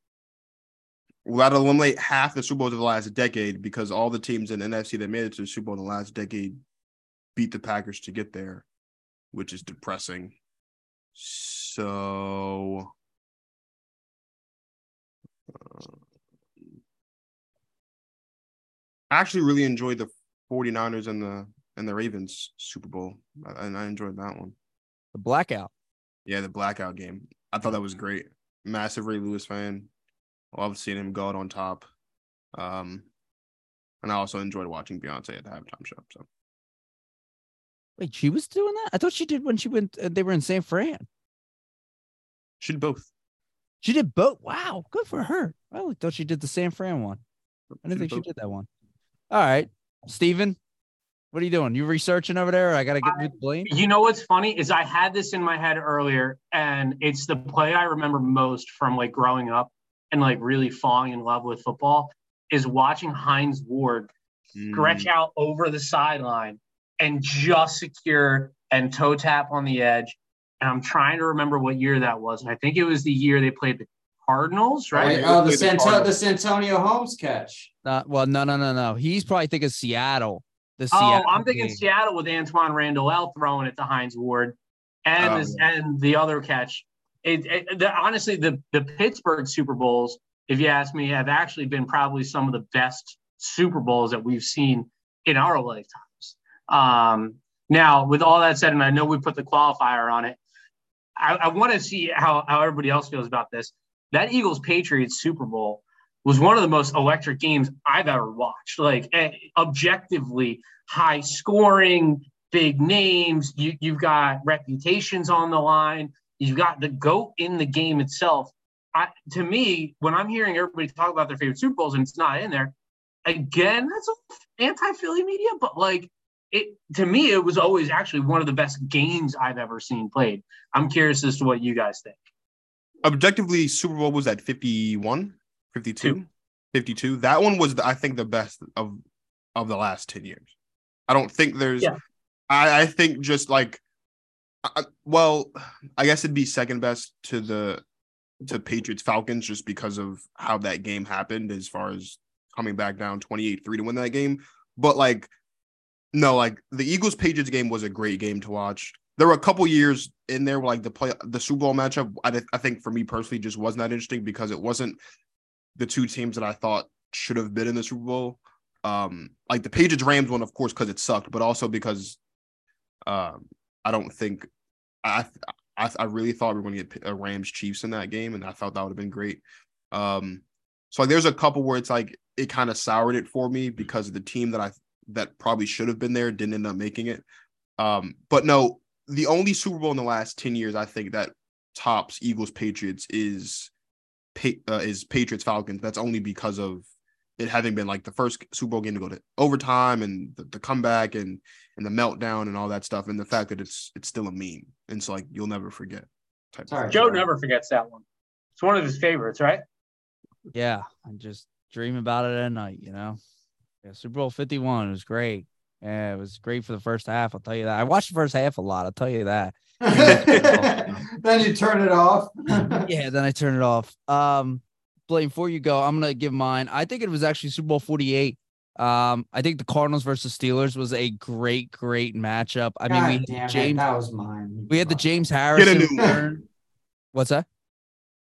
Well, that'll eliminate half the Super Bowls of the last decade because all the teams in the NFC that made it to the Super Bowl in the last decade beat the Packers to get there, which is depressing. So uh, I actually really enjoyed the 49ers and the and the Ravens Super Bowl. I- And I enjoyed that one. the blackout. Yeah, the blackout game. I thought that was great. Massive Ray Lewis fan. Love seeing him go out on top. Um, and I also enjoyed watching Beyonce at the halftime show. So Wait, she was doing that? I thought she did when she went. Uh, they were in San Fran. she did both. She did both. Wow, good for her. I only thought she did the San Fran one. I didn't think she both. did that one. All right, Steven, what are you doing? You researching over there? Or I gotta get with Blaine. You know what's funny is I had this in my head earlier, and it's the play I remember most from like growing up and like really falling in love with football is watching Hines Ward stretch Mm, out over the sideline and just secure and toe tap on the edge. And I'm trying to remember what year that was. And I think it was the year they played the Cardinals, right? Wait, oh, the, Santo- the Santonio Holmes catch. Uh, well, no, no, no, no. He's probably thinking Seattle. The oh, Seattle I'm thinking game. Seattle with Antwaan Randle El throwing it to Hines Ward, and Oh, this, and the other catch. It, it, the, honestly, the the Pittsburgh Super Bowls, if you ask me, have actually been probably some of the best Super Bowls that we've seen in our lifetimes. Um, now, with all that said, and I know we put the qualifier on it, I, I want to see how, how everybody else feels about this. That Eagles Patriots Super Bowl was one of the most electric games I've ever watched. Like eh, objectively high scoring, big names. You, you've got reputations on the line. You've got the goat in the game itself. I, to me, when I'm hearing everybody talk about their favorite Super Bowls and it's not in there, again, that's anti-Philly media. But like it to me, it was always actually one of the best games I've ever seen played. I'm curious as to what you guys think. Objectively, Super Bowl was at 51, 52, Two. 52. That one was, the, I think, the best of of the last 10 years. I don't think there's, Yeah. I, I think just like, I, well, I guess it'd be second best to the to Patriots Falcons just because of how that game happened as far as coming back down 28 3 to win that game. But like, no, like the Eagles Patriots game was a great game to watch. There were a couple years in there like the play the Super Bowl matchup. I, th- I think for me personally just wasn't that interesting because it wasn't the two teams that I thought should have been in the Super Bowl. Um, like the Patriots Rams one, of course, because it sucked, but also because um, I don't think I I, I really thought we were going to get a Rams Chiefs in that game, and I thought that would have been great. Um, so like, there's a couple where it's like it kind of soured it for me because of the team that I that probably should have been there didn't end up making it. Um, but no, the only Super Bowl in the last ten years I think that tops Eagles Patriots is uh, is Patriots Falcons. That's only because of it having been like the first Super Bowl game to go to overtime and the, the comeback and and the meltdown and all that stuff, and the fact that it's it's still a meme, and so like you'll never forget. Type Sorry. thing. Joe never forgets that one. It's one of his favorites, right? Yeah, I just dream about it at night, you know. Yeah, Super Bowl 51 was great. Yeah, it was great for the first half. I'll tell you that. I watched the first half a lot. I'll tell you that. *laughs* then you turn it off. *laughs* Yeah, then I turn it off. Um, Blaine, before you go, I'm gonna give mine. I think it was actually Super Bowl 48. Um, I think the Cardinals versus Steelers was a great, great matchup. I mean, we had it, James, that was mine. we had the James Harrison. What's that?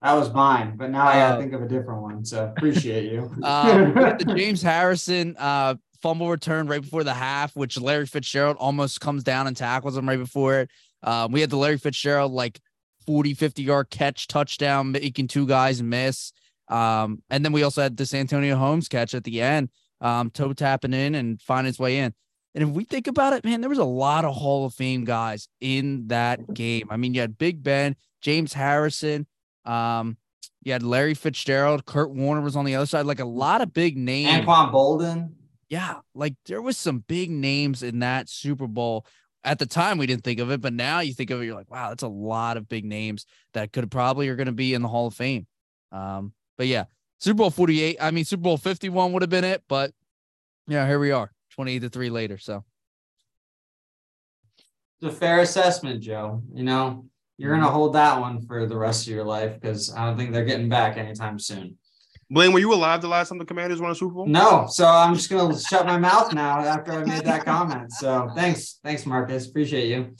That was mine, but now I gotta Oh. think of a different one. So appreciate you. *laughs* Um, the James Harrison uh, fumble return right before the half, which Larry Fitzgerald almost comes down and tackles him right before it. Um, we had the Larry Fitzgerald like 40, 50 yard catch touchdown, making two guys miss. Um, and then we also had this Antonio Holmes catch at the end, um, toe tapping in and find his way in. And if we think about it, man, there was a lot of Hall of Fame guys in that game. I mean, you had Big Ben, James Harrison, um, you had Larry Fitzgerald, Kurt Warner was on the other side, like a lot of big names. Anquan Boldin. Yeah, like there was some big names in that Super Bowl. At the time, we didn't think of it, but now you think of it, you're like, wow, that's a lot of big names that could probably are going to be in the Hall of Fame. Um, but yeah, Super Bowl 48. I mean, Super Bowl 51 would have been it, but yeah, here we are, 28 to three later. So It's a fair assessment, Joe. You know, you're gonna hold that one for the rest of your life because I don't think they're getting back anytime soon. Blaine, were you alive the last time the Commanders won a Super Bowl? No, so I'm just gonna shut my mouth now after I made that comment. So thanks, thanks, Marcus. Appreciate you.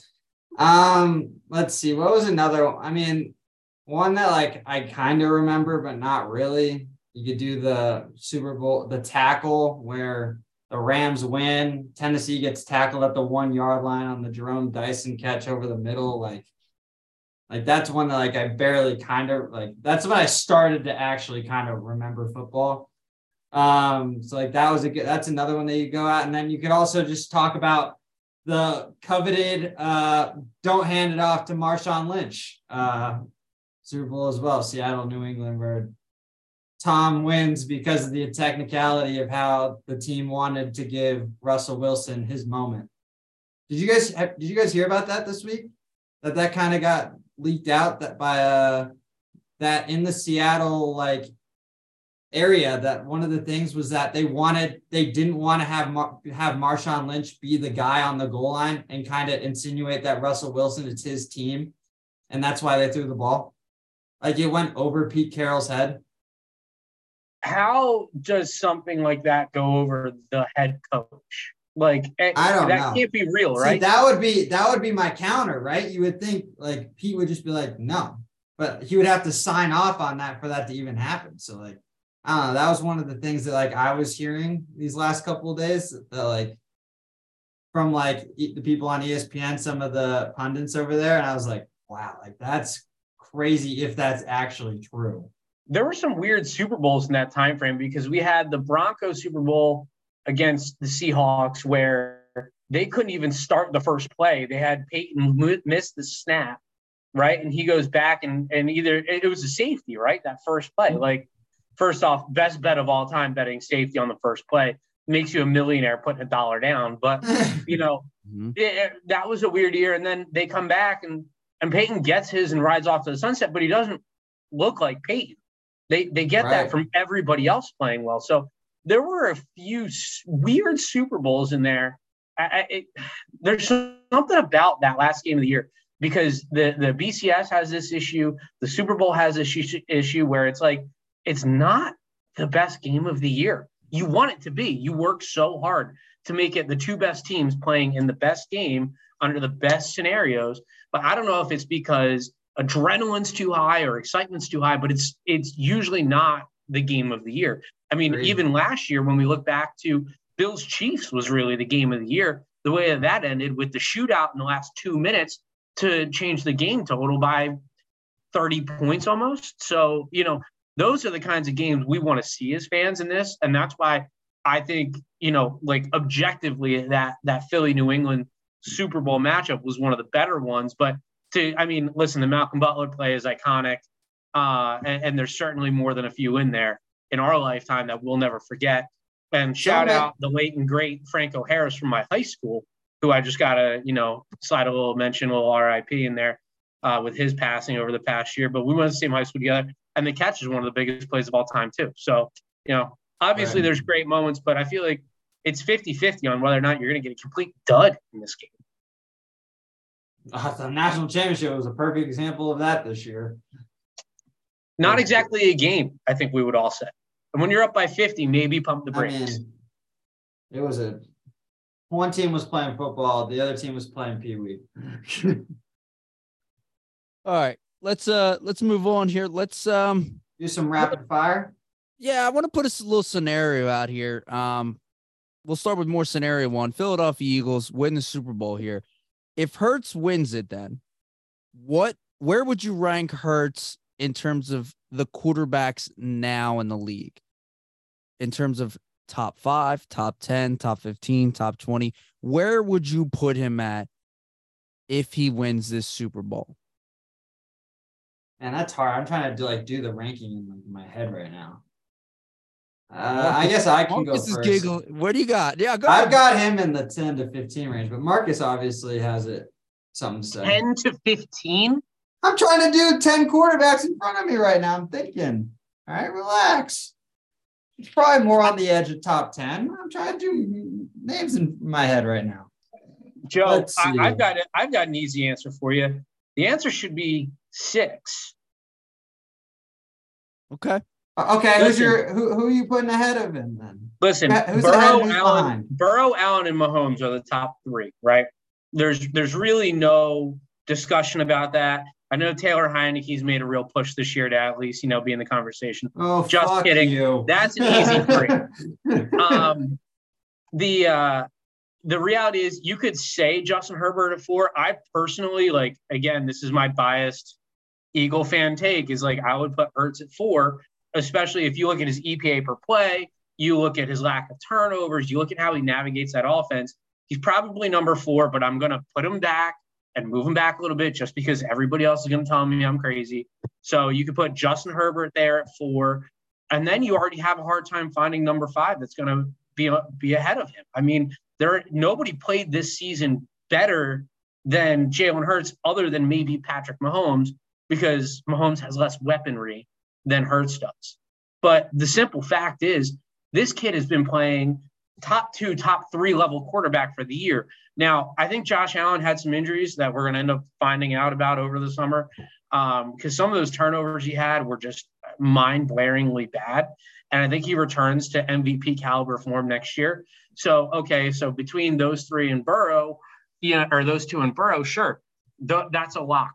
Um, let's see, what was another? I mean, one that like I kind of remember, but not really. You could do the Super Bowl, the tackle where the Rams win. Tennessee gets tackled at the one yard line on the Jerome Dyson catch over the middle. Like, like that's one that like I barely kind of like. That's when I started to actually kind of remember football. Um, so like that was a good. That's another one that you go out, and then you could also just talk about the coveted uh don't hand it off to Marshawn Lynch uh Super Bowl as well, Seattle, New England, where Tom wins because of the technicality of how the team wanted to give Russell Wilson his moment. Did you guys did you guys hear about that this week? That that kind of got leaked out that by uh that in the Seattle like area that one of the things was that they wanted they didn't want to have Mar- have Marshawn Lynch be the guy on the goal line and kind of insinuate that Russell Wilson is his team and that's why they threw the ball. Like it went over Pete Carroll's head. How does something like that go over the head coach? Like I don't that know. can't be real, See, right? that would be that would be my counter, right? You would think like Pete would just be like, no, but he would have to sign off on that for that to even happen. So like, I don't know. That was one of the things that like I was hearing these last couple of days that like from like the people on ESPN, some of the pundits over there, and I was like, wow, like that's crazy if that's actually true. there were some weird Super Bowls in that time frame because we had the Broncos Super Bowl against the Seahawks where they couldn't even start the first play. They had Peyton miss the snap, right? And he goes back and and either it was a safety, right? That first play. Like first off, best bet of all time betting safety on the first play makes you a millionaire putting a dollar down. But *laughs* you know, Mhm. it- it- that was a weird year. And then they come back and and Peyton gets his and rides off to the sunset, but he doesn't look like Peyton. They they get Right. that from everybody else playing well. So there were a few weird Super Bowls in there. I, it, there's something about that last game of the year because the the BCS has this issue, the Super Bowl has this issue where it's like it's not the best game of the year. You want it to be. You work so hard to make it the two best teams playing in the best game under the best scenarios. But I don't know if it's because adrenaline's too high or excitement's too high, but it's it's usually not the game of the year. I mean, Agreed. even last year when we look back to Bills Chiefs was really the game of the year. The way that ended with the shootout in the last two minutes to change the game total by 30 points almost. So, you know, those are the kinds of games we want to see as fans in this. And that's why I think, you know, like objectively that that Philly New England Super Bowl matchup was one of the better ones. But to I mean, listen, the Malcolm Butler play is iconic. Uh, and, and there's certainly more than a few in there in our lifetime that we'll never forget. And shout out the late and great Franco Harris from my high school, who I just got to, you know, slide a little mention, a little RIP in there uh, with his passing over the past year. But we went to the same high school together. And the catch is one of the biggest plays of all time, too. So, you know, obviously Right. there's great moments, but I feel like it's 50 50 on whether or not you're going to get a complete dud in this game. Uh, the national championship was a perfect example of that this year. Not exactly a game, I think we would all say. And when you're up by 50, maybe pump the I brakes. mean, it was a one team was playing football, the other team was playing pee wee. *laughs* All right, let's uh let's move on here. Let's um Do some rapid fire. yeah, I want to put a little scenario out here. Um, we'll start with more scenario one. Philadelphia Eagles win the Super Bowl here. If Hurts wins it, then what? Where would you rank Hurts in terms of the quarterbacks now in the league? In terms of top five, top ten, top fifteen, top twenty, where would you put him at if he wins this Super Bowl? And that's hard. I'm trying to do like do the ranking in my head right now. Uh, I guess I can go Marcus is first. giggling. What do you got? Yeah, go. I've ahead. got him in the 10 to 15 range, but Marcus obviously has it something to say. 10 to 15? I'm trying to do 10 quarterbacks in front of me right now. I'm thinking. All right, relax. It's probably more on the edge of top 10. I'm trying to do names in my head right now. Joe, I, I've got it. I've got an easy answer for you. The answer should be six. Okay. Okay, who's your who, who are you putting ahead of him then? Listen, who's Burrow, and who's Allen, behind? Burrow, Allen, and Mahomes are the top three, right? There's there's really no discussion about that. I know Taylor Heinicke's made a real push this year to at least you know be in the conversation. Oh, Just fuck kidding. You. That's an easy three. *laughs* um, the uh, the reality is you could say Justin Herbert at four. I personally like again, this is my biased Eagle fan take is like I would put Hurts at four, especially if you look at his EPA per play, you look at his lack of turnovers, you look at how he navigates that offense. He's probably number four, but I'm gonna put him back and move him back a little bit just because everybody else is gonna tell me I'm crazy. So you could put Justin Herbert there at four and then you already have a hard time finding number five that's going to be be ahead of him. I mean, there nobody played this season better than Jalen Hurts, other than maybe Patrick Mahomes, because Mahomes has less weaponry than Hurts does. But the simple fact is, this kid has been playing top two, top three level quarterback for the year. Now, I think Josh Allen had some injuries that we're going to end up finding out about over the summer. um, because some of those turnovers he had were just mind blaringly bad. And I think he returns to MVP caliber form next year. So, okay, so between those three and Burrow, yeah, or those two and Burrow, sure, th- that's a lock.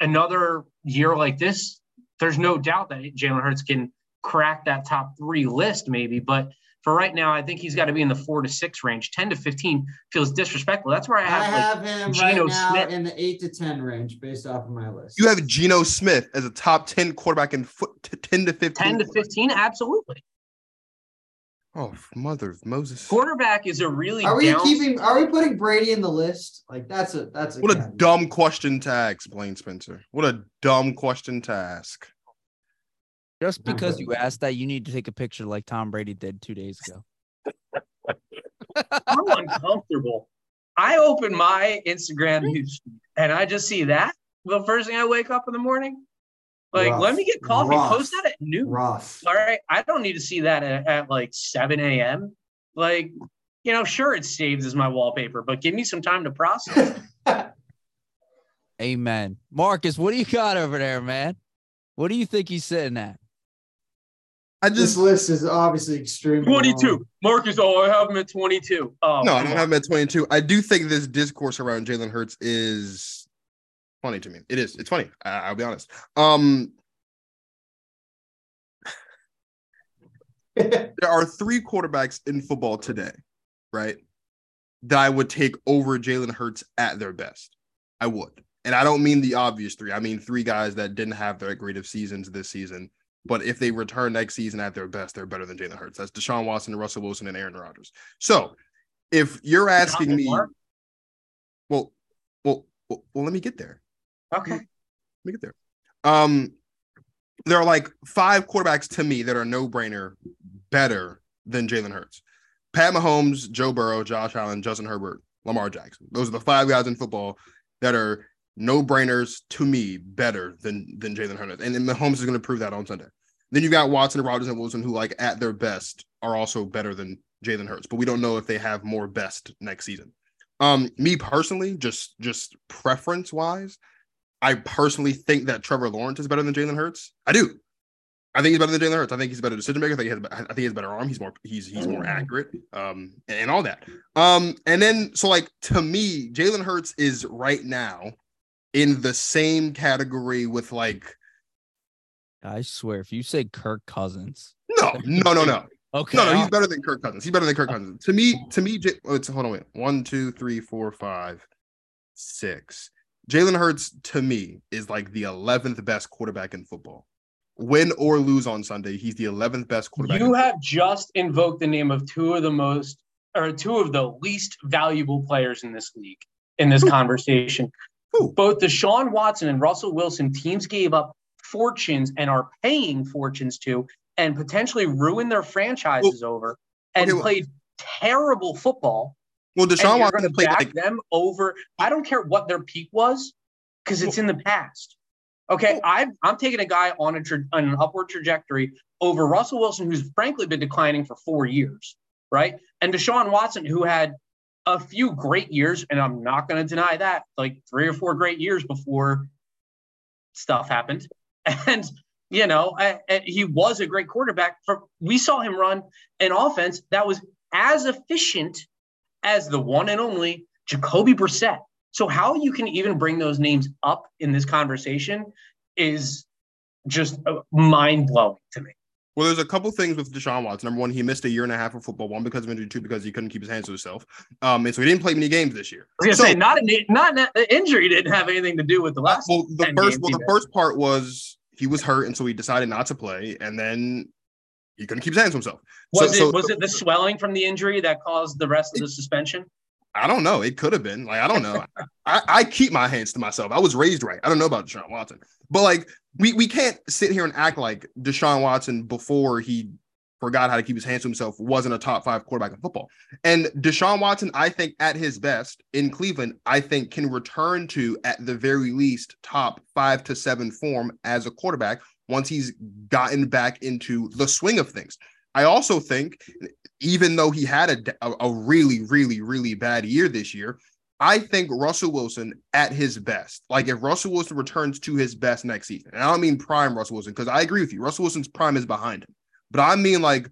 Another year like this, there's no doubt that Jalen Hurts can crack that top three list, maybe. But for right now, I think he's got to be in the four to six range. 10 to 15 feels disrespectful. That's where I have, I like, him Geno right now Smith. in the eight to ten range based off of my list. You have Geno Smith as a top 10 quarterback in foot t- 10 to 15. 10 to 15, absolutely. Oh, mother of Moses. Quarterback is a really Are we down- keeping? Are we putting Brady in the list? Like that's a that's a What a dumb question to ask, Blaine Spencer. What a dumb question to ask. Just because you asked that, you need to take a picture like Tom Brady did two days ago. *laughs* I'm uncomfortable. I open my Instagram news and I just see that the first thing I wake up in the morning. Like, Rough. let me get coffee. Rough. Post that at noon. rough. All right. I don't need to see that at, at like 7 a.m. Like, you know, sure, it saves as my wallpaper, but give me some time to process. *laughs* Amen. Marcus, what do you got over there, man? What do you think he's sitting at? I this just list is obviously extremely 22. long. Marcus, oh, I have him at 22. Oh, no, I don't have him at 22. I do think this discourse around Jalen Hurts is funny to me. It is. It's funny. I, I'll be honest. Um, *laughs* there are three quarterbacks in football today, right? That I would take over Jalen Hurts at their best. I would. And I don't mean the obvious three. I mean three guys that didn't have their great of seasons this season. But if they return next season at their best, they're better than Jalen Hurts. That's Deshaun Watson, Russell Wilson, and Aaron Rodgers. So if you're asking me, well, well, well, well, let me get there. Okay. Let me get there. Um, there are like five quarterbacks to me that are no brainer better than Jalen Hurts. Pat Mahomes, Joe Burrow, Josh Allen, Justin Herbert, Lamar Jackson. Those are the five guys in football that are no brainers to me better than than Jalen Hurts. And then Mahomes is going to prove that on Sunday. Then you've got Watson, Rodgers, and Wilson, who like at their best are also better than Jalen Hurts, but we don't know if they have more best next season. Um, me personally, just just preference wise, I personally think that Trevor Lawrence is better than Jalen Hurts. I do. I think he's better than Jalen Hurts. I think he's a better decision maker. I think he has, I think he has a better arm. He's more he's he's more accurate. Um, and all that. Um, and then so like to me, Jalen Hurts is right now in the same category with like I swear, if you say Kirk Cousins, no, *laughs* no, no, no. okay, No, no, he's better than Kirk Cousins. He's better than Kirk uh, Cousins. To me, to me, J- oh, it's hold on, wait. One, two, three, four, five, six. Jalen Hurts to me is like the eleventh best quarterback in football. Win or lose on Sunday, he's the eleventh best quarterback. You have just invoked the name of two of the most or two of the least valuable players in this league in this *laughs* conversation. Who? Both Deshaun Watson and Russell Wilson teams gave up fortunes and are paying fortunes to and potentially ruin their franchises over and okay, well- played terrible football. well, Deshaun you're going to Watson played back like them over. I don't care what their peak was because it's in the past. Okay, I, I'm taking a guy on, a tra- on an upward trajectory over Russell Wilson, who's frankly been declining for four years, right? And Deshaun Watson, who had a few great years, and I'm not going to deny that, like three or four great years before stuff happened. *laughs* And, you know, I, I- he was a great quarterback. For, we saw him run an offense that was as efficient as the one and only Jacoby Brissett. So how you can even bring those names up in this conversation is just uh, mind blowing to me. Well, there's a couple things with Deshaun Watson. Number one, he missed a year and a half of football. One because of injury. Two because he couldn't keep his hands to himself. Um, and so he didn't play many games this year. I was gonna say not an not an injury didn't have anything to do with the last. well, the 10 first well, the first part was he was hurt, and so he decided not to play, and then he couldn't keep his hands to himself. Was So- it so- was it the swelling from the injury that caused the rest of the suspension? I don't know. It could have been. Like, I don't know. I, I keep my hands to myself. I was raised right. I don't know about Deshaun Watson. But like we we can't sit here and act like Deshaun Watson before he forgot how to keep his hands to himself wasn't a top five quarterback in football. And Deshaun Watson, I think at his best in Cleveland, I think can return to at the very least top five to seven form as a quarterback once he's gotten back into the swing of things. I also think even though he had a, a, really, really, really bad year this year, I think Russell Wilson at his best, like if Russell Wilson returns to his best next season, and I don't mean prime Russell Wilson, because I agree with you, Russell Wilson's prime is behind him. But I mean like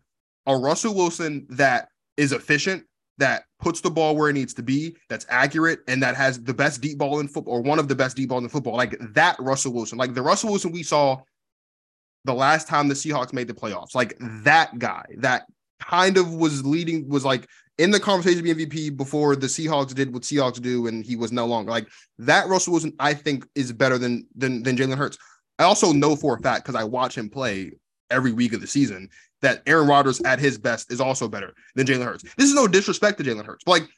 a Russell Wilson that is efficient, that puts the ball where it needs to be, that's accurate, and that has the best deep ball in football, or one of the best deep balls in football. Like that Russell Wilson, like the Russell Wilson we saw the last time the Seahawks made the playoffs, like that guy that kind of was leading, was like in the conversation to be MVP before the Seahawks did what Seahawks do, and he was no longer like that. Russell Wilson, I think, is better than than than Jalen Hurts. I also know for a fact because I watch him play every week of the season that Aaron Rodgers at his best is also better than Jalen Hurts. This is no disrespect to Jalen Hurts, but like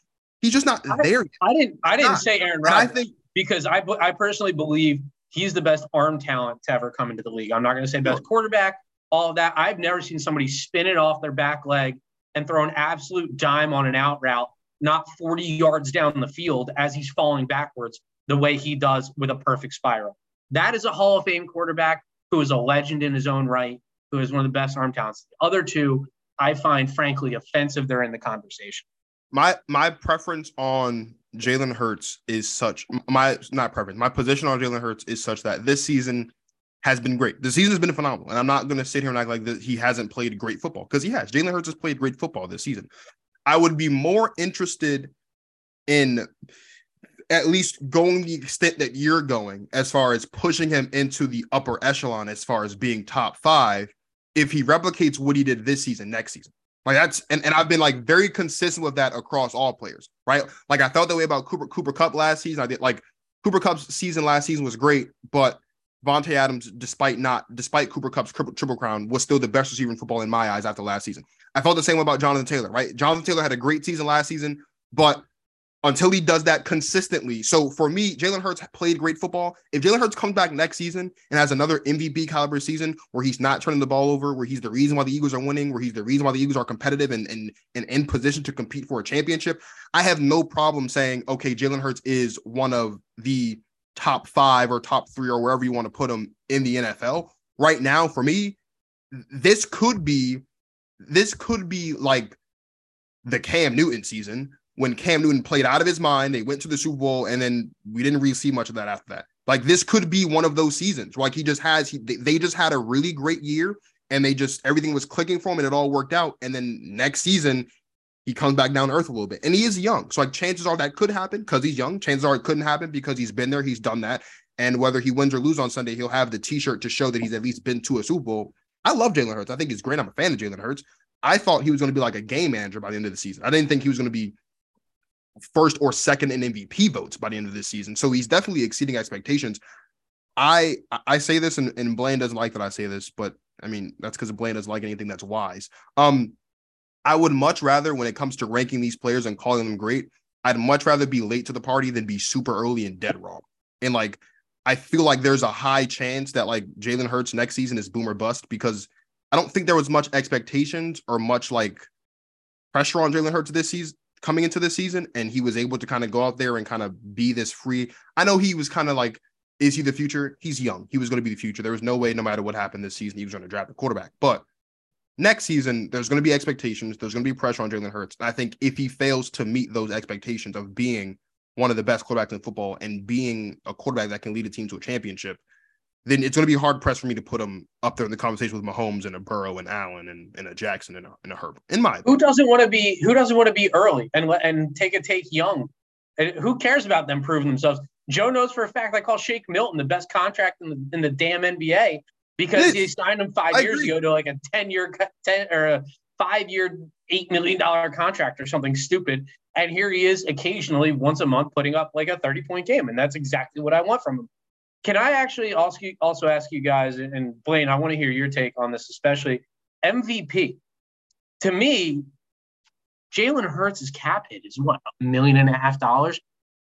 he's just not I, there. Yet. I didn't. I didn't Not. say Aaron And Rodgers I think because I I personally believe he's the best arm talent to ever come into the league. I'm not going to say best quarterback, all that. I've never seen somebody spin it off their back leg and throw an absolute dime on an out route, not 40 yards down the field as he's falling backwards, the way he does with a perfect spiral. That is a Hall of Fame quarterback who is a legend in his own right, who is one of the best arm talents. The other two, I find frankly offensive. They're in the conversation. my my preference on Jalen Hurts is such my not preference. My position on Jalen Hurts is such that this season has been great. The season has been phenomenal, and I'm not going to sit here and act like that he hasn't played great football because he has. Jalen Hurts has played great football this season. I would be more interested in at least going the extent that you're going as far as pushing him into the upper echelon as far as being top five if he replicates what he did this season next season. Like that's and, and I've been like very consistent with that across all players, right? Like I felt that way about Cooper Cooper Kupp last season. I did like Cooper Kupp's season last season was great, but Vontae Adams, despite not despite Cooper Kupp's triple, triple crown, was still the best receiver in football in my eyes after last season. I felt the same way about Jonathan Taylor, right? Jonathan Taylor had a great season last season, but until he does that consistently. So for me, Jalen Hurts played great football. If Jalen Hurts comes back next season and has another MVP caliber season where he's not turning the ball over, where he's the reason why the Eagles are winning, where he's the reason why the Eagles are competitive and and, and in position to compete for a championship, I have no problem saying, okay, Jalen Hurts is one of the top five or top three or wherever you want to put him in the NFL. Right now, for me, this could be this could be like the Cam Newton season when Cam Newton played out of his mind. They went to the Super Bowl, and then we didn't really see much of that after that. Like this could be one of those seasons. Like he just has, he, they, they just had a really great year, and they just everything was clicking for him, and it all worked out. And then next season, he comes back down earth a little bit, and he is young, so like chances are that could happen because he's young. Chances are it couldn't happen because he's been there, he's done that, and whether he wins or lose on Sunday, he'll have the T-shirt to show that he's at least been to a Super Bowl. I love Jalen Hurts. I think he's great. I'm a fan of Jalen Hurts. I thought he was going to be like a game manager by the end of the season. I didn't think he was going to be first or second in MVP votes by the end of this season. So he's definitely exceeding expectations. I I say this and, and Blaine doesn't like that I say this, but I mean that's because Blaine doesn't like anything that's wise. Um, I would much rather when it comes to ranking these players and calling them great, I'd much rather be late to the party than be super early and dead wrong. And like I feel like there's a high chance that like Jalen Hurts next season is boomer bust because I don't think there was much expectations or much like pressure on Jalen Hurts this season coming into this season, and he was able to kind of go out there and kind of be this free. I know he was kind of like, is he the future? He's young. He was going to be the future. There was no way, no matter what happened this season, he was going to draft a quarterback. But next season, there's going to be expectations. There's going to be pressure on Jalen Hurts. And I think if he fails to meet those expectations of being one of the best quarterbacks in football and being a quarterback that can lead a team to a championship, then it's going to be hard pressed for me to put him up there in the conversation with Mahomes and a Burrow and Allen and, and a Jackson and a, and a Herbert. In my Who doesn't want to be Who doesn't want to be early and and take a take young? And who cares about them proving themselves? Joe knows for a fact I call Shake Milton the best contract in the, in the damn NBA because he signed him five I years agree. ago to like a ten year ten or a five year eight million dollar contract or something stupid. And here he is occasionally once a month putting up like a thirty point game, and that's exactly what I want from him. Can I actually also also ask you guys and Blaine? I want to hear your take on this, especially MVP. To me, Jalen Hurts' cap hit is what a million and a half dollars.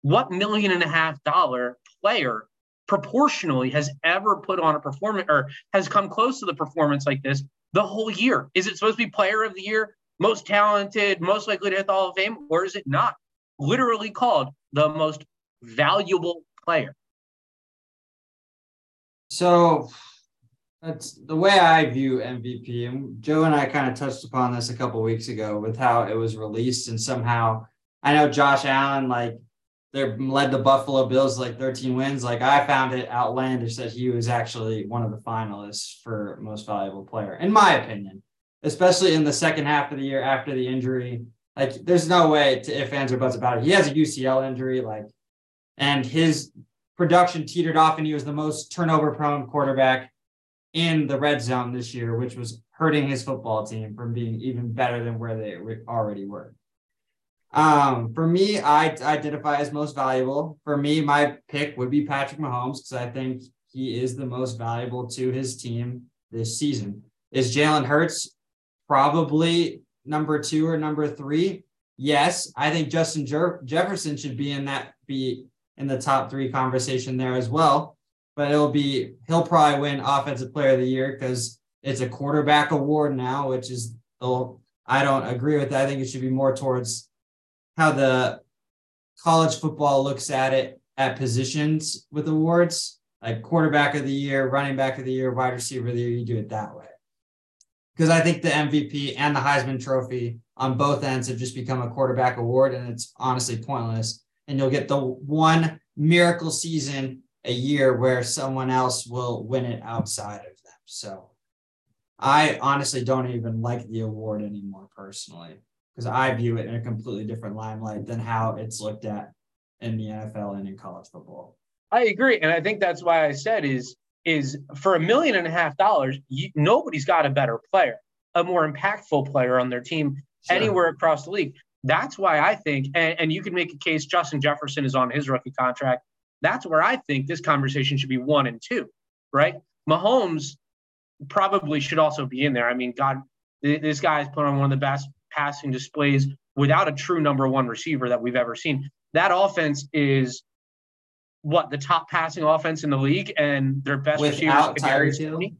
What million and a half dollar player proportionally has ever put on a performance or has come close to the performance like this the whole year? Is it supposed to be player of the year, most talented, most likely to hit the Hall of Fame, or is it not? Literally called the most valuable player. So that's the way I view MVP. And Joe and I kind of touched upon this a couple weeks ago with how it was released, and somehow I know Josh Allen like they led the Buffalo Bills like 13 wins. Like I found it outlandish that he was actually one of the finalists for most valuable player, in my opinion, especially in the second half of the year after the injury. Like there's no way to if fans or buts about it. He has a UCL injury, like, and his production teetered off, and he was the most turnover prone quarterback in the red zone this year, which was hurting his football team from being even better than where they already were. Um, for me, I identify as most valuable. For me, my pick would be Patrick Mahomes because I think he is the most valuable to his team this season. Is Jalen Hurts probably number two or number three? Yes, I think Justin Jer- Jefferson should be in that be in the top three conversation there as well. But it'll be he'll probably win Offensive Player of the Year because it's a quarterback award now, which is I don't agree with that. I think it should be more towards how the college football looks at it at positions with awards, like quarterback of the year, running back of the year, wide receiver of the year. You do it that way. Because I think the MVP and the Heisman Trophy on both ends have just become a quarterback award, and it's honestly pointless. And you'll get the one miracle season a year where someone else will win it outside of them. So I honestly don't even like the award anymore personally because I view it in a completely different limelight than how it's looked at in the NFL and in college football. I agree, and I think that's why I said is is for a million and a half dollars, you, nobody's got a better player, a more impactful player on their team sure. anywhere across the league. That's why I think, and, and you can make a case. Justin Jefferson is on his rookie contract. That's where I think this conversation should be one and two, right? Mahomes probably should also be in there. I mean, God, this guy's put on one of the best passing displays without a true number one receiver that we've ever seen. That offense is what the top passing offense in the league, and their best without receiver is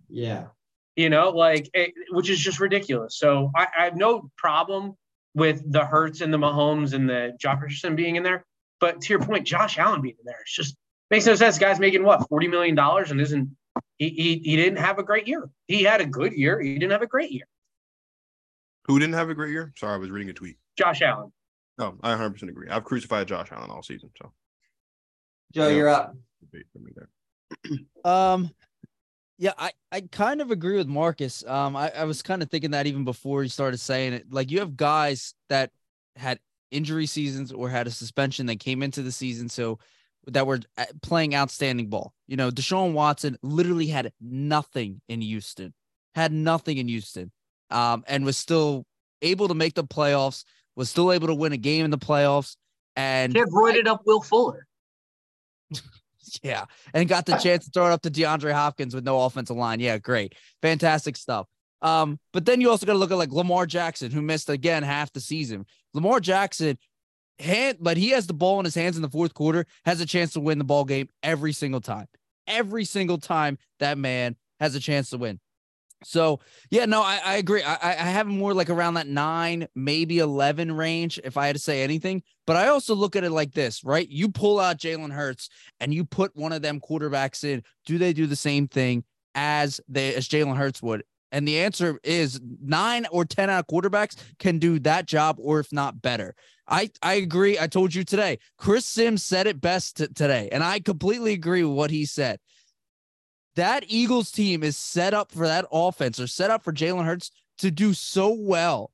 Yeah, you know, like it, which is just ridiculous. So I, I, have no problem with the Hurts and the Mahomes and the Jefferson being in there, but to your point, Josh Allen being in there, it's just makes no sense. guy's making what forty million dollars and isn't he, he? He didn't have a great year. He had a good year. He didn't have a great year. Who didn't have a great year? Sorry, I was reading a tweet. Josh Allen. Oh, I 100% agree. I've crucified Josh Allen all season. So, Joe, yeah. you're up. *clears throat* um, yeah, I, I kind of agree with Marcus. Um, I, I was kind of thinking that even before he started saying it. Like, you have guys that had injury seasons or had a suspension that came into the season. So, that were uh, playing outstanding ball. You know, Deshaun Watson literally had nothing in Houston, had nothing in Houston um, and was still able to make the playoffs, was still able to win a game in the playoffs. And he avoided up Will Fuller. *laughs* yeah. And got the chance to throw it up to DeAndre Hopkins with no offensive line. Yeah, great. Fantastic stuff. Um, but then you also got to look at like Lamar Jackson, who missed again half the season. Lamar Jackson, hand, but he has the ball in his hands in the fourth quarter, has a chance to win the ball game every single time. Every single time that man has a chance to win. So yeah, no, I, I agree. I, I have more like around that nine, maybe 11 range, if I had to say anything. But I also look at it like this, right? You pull out Jalen Hurts and you put one of them quarterbacks in. Do they do the same thing as they as Jalen Hurts would? And the answer is nine or 10 out of quarterbacks can do that job, or if not better. I, I agree. I told you today. Chris Sims said it best t- today, and I completely agree with what he said that Eagles team is set up for that offense or set up for Jalen Hurts to do so well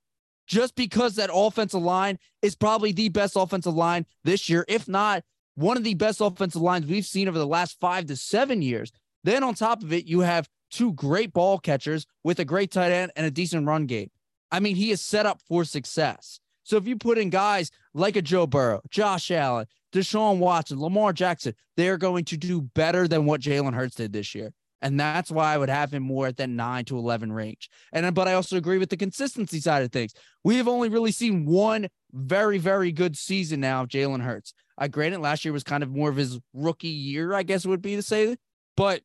just because that offensive line is probably the best offensive line this year, if not one of the best offensive lines we've seen over the last five to seven years. Then on top of it, you have two great ball catchers with a great tight end and a decent run game. I mean, he is set up for success. So if you put in guys like a Joe Burrow, Josh Allen, Deshaun Watson, Lamar Jackson, they're going to do better than what Jalen Hurts did this year. And that's why I would have him more at that nine to 11 range. And, but I also agree with the consistency side of things. We have only really seen one very, very good season now of Jalen Hurts. I granted last year was kind of more of his rookie year, I guess would be to say, but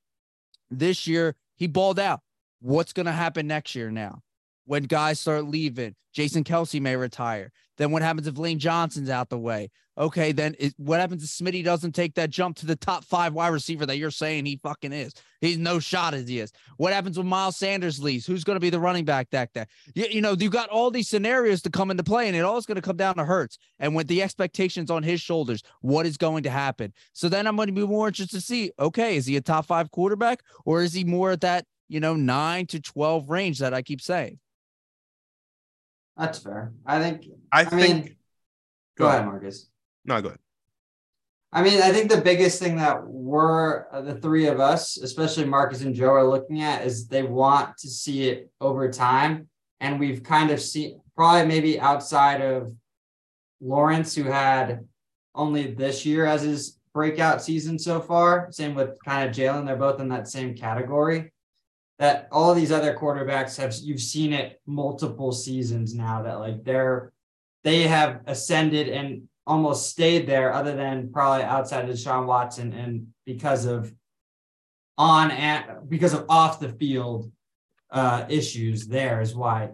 this year he balled out. What's going to happen next year now? When guys start leaving, Jason Kelce may retire. Then what happens if Lane Johnson's out the way? Okay, then it, what happens if Smitty doesn't take that jump to the top five wide receiver that you're saying he fucking is? He's no shot as he is. What happens when Miles Sanders leaves? Who's going to be the running back that day? You, you know, you got all these scenarios to come into play, and it all is going to come down to Hurts. And with the expectations on his shoulders, what is going to happen? So then I'm going to be more interested to see, okay, is he a top five quarterback or is he more at that, you know, nine to 12 range that I keep saying? That's fair. I think. I, I think. mean, go ahead, Marcus. No, go ahead. I mean, I think the biggest thing that we're uh, the three of us, especially Marcus and Joe, are looking at is they want to see it over time. And we've kind of seen probably maybe outside of Lawrence, who had only this year as his breakout season so far. Same with kind of Jalen. They're both in that same category. That all these other quarterbacks have you've seen it multiple seasons now that like they're they have ascended and almost stayed there, other than probably outside of Deshaun Watson, and because of on and because of off the field uh, issues, there is why.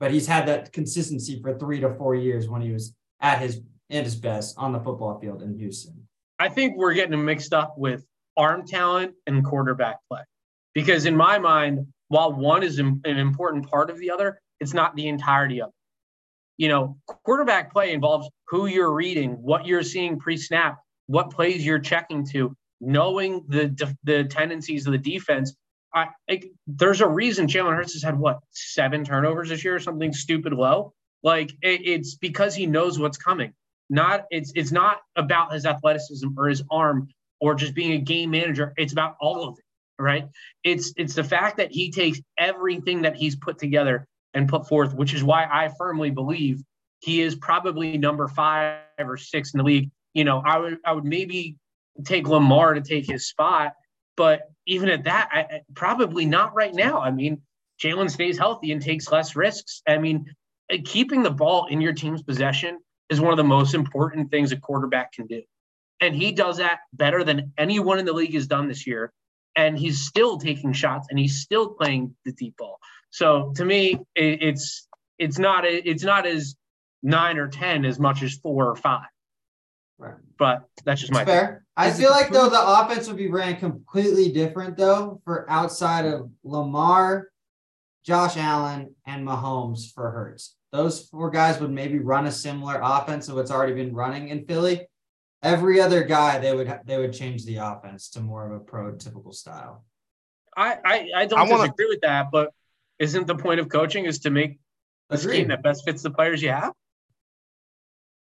But he's had that consistency for three to four years when he was at his at his best on the football field in Houston. I think we're getting mixed up with arm talent and quarterback play, because in my mind, while one is an important part of the other, it's not the entirety of it you know, quarterback play involves who you're reading, what you're seeing pre-snap, what plays you're checking to, knowing the the tendencies of the defense. I, I there's a reason Jalen Hurts has had what seven turnovers this year or something stupid low. Like it, it's because he knows what's coming. Not it's it's not about his athleticism or his arm or just being a game manager. It's about all of it, right? It's it's the fact that he takes everything that he's put together and put forth, which is why I firmly believe he is probably number five or six in the league. You know, I would I would maybe take Lamar to take his spot, but even at that, I, probably not right now. I mean, Jalen stays healthy and takes less risks. I mean, uh, keeping the ball in your team's possession is one of the most important things a quarterback can do. And he does that better than anyone in the league has done this year. And he's still taking shots and he's still playing the deep ball. So to me, it, it's it's not it's not as nine or ten as much as four or five. Right. But that's just my fair. I feel like though the offense would be ran completely different though for outside of Lamar, Josh Allen, and Mahomes for Hurts. Those four guys would maybe run a similar offense of what's already been running in Philly. Every other guy, they would they would change the offense to more of a pro typical style. I I, I don't I wanna, disagree with that, but isn't the point of coaching is to make a scheme that best fits the players you have?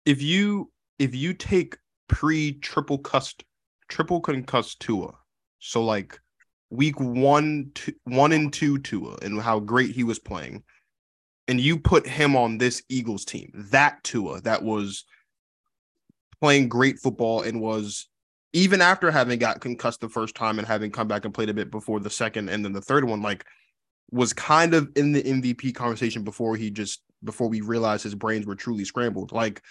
If you if you take pre triple cust triple concussed Tua, so like week one, two, one and two Tua, and how great he was playing, and you put him on this Eagles team, that Tua that was playing great football and was even after having got concussed the first time and having come back and played a bit before the second and then the third one, like was kind of in the MVP conversation before he just before we realized his brains were truly scrambled. Like,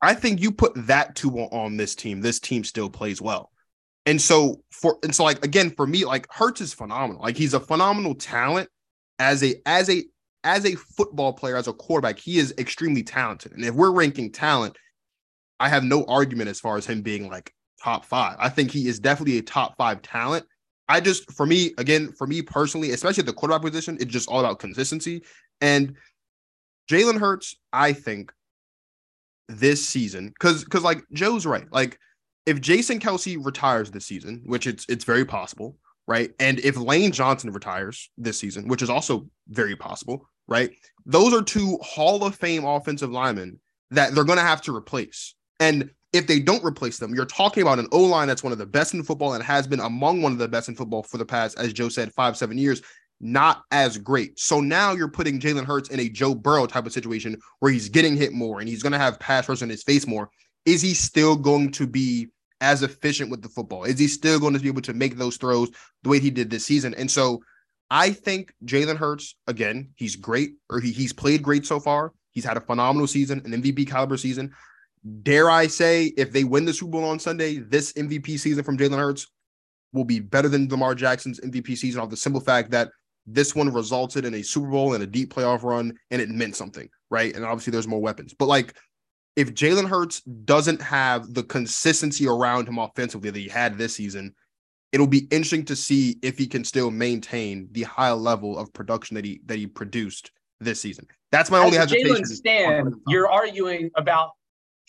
I think you put that Tua on this team, this team still plays well. And so for and so like again for me, like Hurts is phenomenal. Like he's a phenomenal talent as a as a as a football player, as a quarterback, he is extremely talented. And if we're ranking talent, I have no argument as far as him being like top five. I think he is definitely a top five talent. I just, for me, again, for me personally, especially the quarterback position, it's just all about consistency. And Jalen Hurts, I think this season, because because like Joe's right, like if Jason Kelce retires this season, which it's it's very possible, right? And if Lane Johnson retires this season, which is also very possible, right? Those are two Hall of Fame offensive linemen that they're going to have to replace. And if they don't replace them, you're talking about an O line that's one of the best in football and has been among one of the best in football for the past, as Joe said, five, seven years, not as great. So now you're putting Jalen Hurts in a Joe Burrow type of situation where he's getting hit more and he's going to have pass rush in his face more. Is he still going to be as efficient with the football? Is he still going to be able to make those throws the way he did this season? And so I think Jalen Hurts, again, he's great, or he, he's played great so far. He's had a phenomenal season, an MVP caliber season dare I say, if they win the Super Bowl on Sunday, this MVP season from Jalen Hurts will be better than Lamar Jackson's MVP season off the simple fact that this one resulted in a Super Bowl and a deep playoff run and it meant something, right? And obviously there's more weapons. But like if Jalen Hurts doesn't have the consistency around him offensively that he had this season, it'll be interesting to see if he can still maintain the high level of production that he that he produced this season. That's my As only hesitation. Jalen Stan, you're arguing about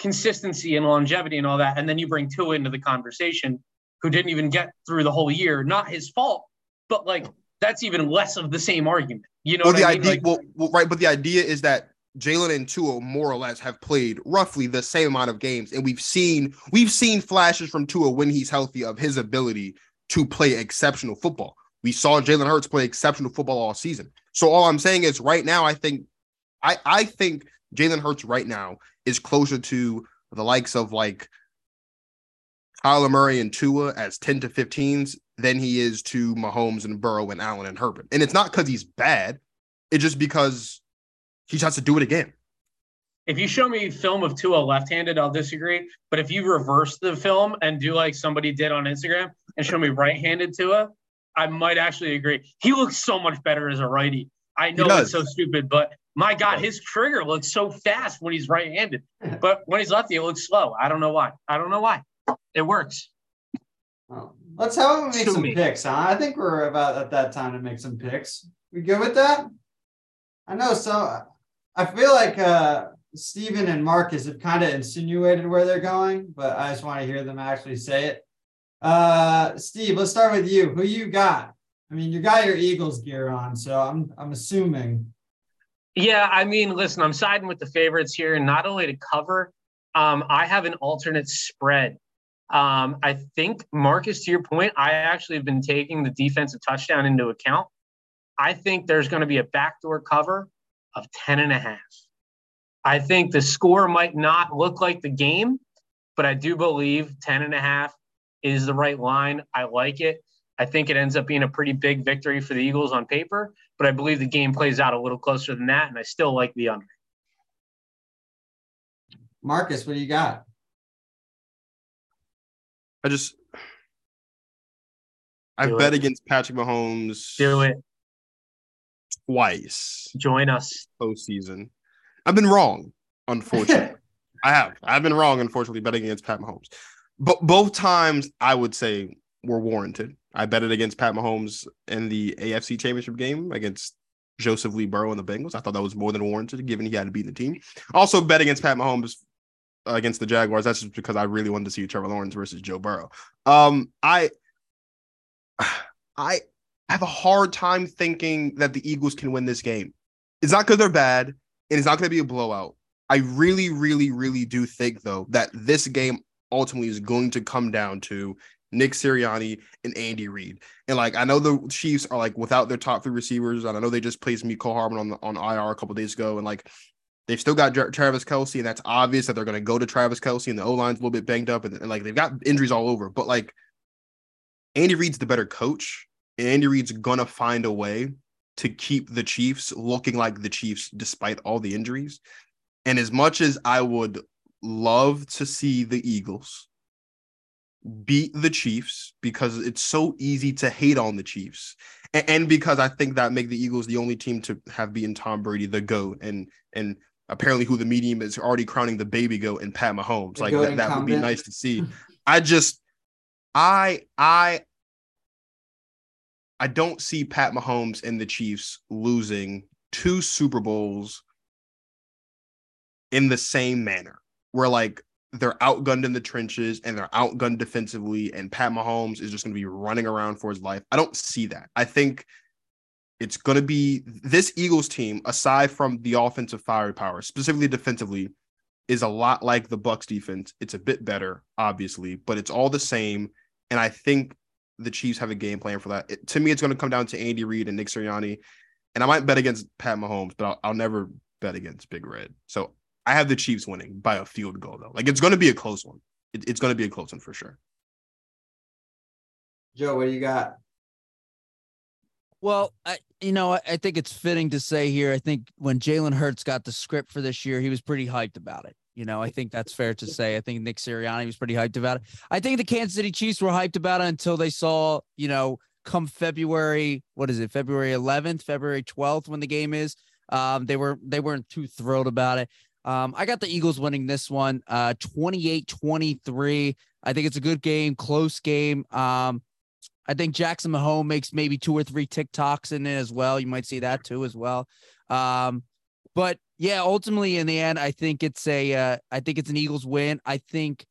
consistency and longevity and all that, and then you bring Tua into the conversation, who didn't even get through the whole year. Not his fault, but like that's even less of the same argument. You know well, what the I mean? idea, Like, well, well, right, but the idea is that Jalen and Tua more or less have played roughly the same amount of games, and we've seen we've seen flashes from Tua when he's healthy of his ability to play exceptional football. We saw Jalen Hurts play exceptional football all season. So all I'm saying is, right now, I think, I I think Jalen Hurts right now is closer to the likes of like Kyler Murray and Tua as 10 to 15s than he is to Mahomes and Burrow and Allen and Herbert. And it's not because he's bad, it's just because he has to do it again. if you show me film of Tua left-handed, I'll disagree. But if you reverse the film and do like somebody did on Instagram and show me right-handed Tua, I might actually agree. He looks so much better as a righty. I know it's so stupid, but my God, his trigger looks so fast when he's right-handed. *laughs* But when he's lefty, it looks slow. I don't know why. I don't know why. It works. Well, let's have him make Sue some me. picks, huh? I think we're about at that time to make some picks. We good with that? I know so I feel like uh Steven and Marcus have kind of insinuated where they're going, but I just want to hear them actually say it. Uh Steve, let's start with you. Who you got? I mean, you got your Eagles gear on, so I'm I'm assuming. Yeah, I mean, listen, I'm siding with the favorites here, and not only to cover. Um, I have an alternate spread. Um, I think Marcus, to your point, I actually have been taking the defensive touchdown into account. I think there's going to be a backdoor cover of 10 and a half. I think the score might not look like the game, but I do believe 10 and a half is the right line. I like it. I think it ends up being a pretty big victory for the Eagles on paper, but I believe the game plays out a little closer than that, and I still like the under. Marcus, what do you got? I just I've Do bet it. against Patrick Mahomes Do it. twice Join us. postseason. I've been wrong, unfortunately. *laughs* I have. I've been wrong, unfortunately, betting against Pat Mahomes. But both times I would say were warranted. I betted against Pat Mahomes in the AFC championship game against Joseph Lee Burrow and the Bengals. I thought that was more than warranted, given he had to beat the team. Also bet against Pat Mahomes uh, against the Jaguars. That's just because I really wanted to see Trevor Lawrence versus Joe Burrow. Um, I I have a hard time thinking that the Eagles can win this game. It's not because they're bad, and it's not going to be a blowout. I really, really, really do think though that this game ultimately is going to come down to Nick Sirianni and Andy Reid. And like I know the Chiefs are like without their top three receivers, and I know they just placed Mecole Hardman on the, on IR a couple days ago, and like they've still got Tra- Travis Kelce, and that's obvious that they're going to go to Travis Kelce, and the O line's a little bit banged up, and, and like they've got injuries all over. But like Andy Reid's the better coach, and Andy Reid's gonna find a way to keep the Chiefs looking like the Chiefs despite all the injuries. And as much as I would love to see the Eagles beat the Chiefs because it's so easy to hate on the Chiefs. And, and because I think that make the Eagles the only team to have beaten Tom Brady the GOAT and and apparently who the medium is already crowning the baby goat and Pat Mahomes. The like that, that would be nice to see. *laughs* I just I I I don't see Pat Mahomes and the Chiefs losing two Super Bowls in the same manner. Where like they're outgunned in the trenches and they're outgunned defensively, and Pat Mahomes is just going to be running around for his life. I don't see that. I think it's going to be this Eagles team, aside from the offensive firepower, specifically defensively, is a lot like the Bucks defense. It's a bit better, obviously, but it's all the same. And I think the Chiefs have a game plan for that. It- to me, it's going to come down to Andy Reid and Nick Sirianni. And I might bet against Pat Mahomes, but I'll, I'll never bet against Big Red. So I have the Chiefs winning by a field goal, though. Like it's going to be a close one. It, it's going to be a close one for sure. Joe, what do you got? Well, I, you know, I, I think it's fitting to say here. I think when Jalen Hurts got the script for this year, he was pretty hyped about it. You know, I think that's fair to say. I think Nick Sirianni was pretty hyped about it. I think the Kansas City Chiefs were hyped about it until they saw, you know, come February, what is it, February 11th, February 12th, when the game is. Um, they were they weren't too thrilled about it. Um, I got the Eagles winning this one, uh, 28-23. I think it's a good game, close game. Um, I think Jackson Mahomes makes maybe two or three TikToks in it as well. You might see that too as well. Um, but yeah, ultimately in the end, I think it's a, uh, I think it's an Eagles win. I think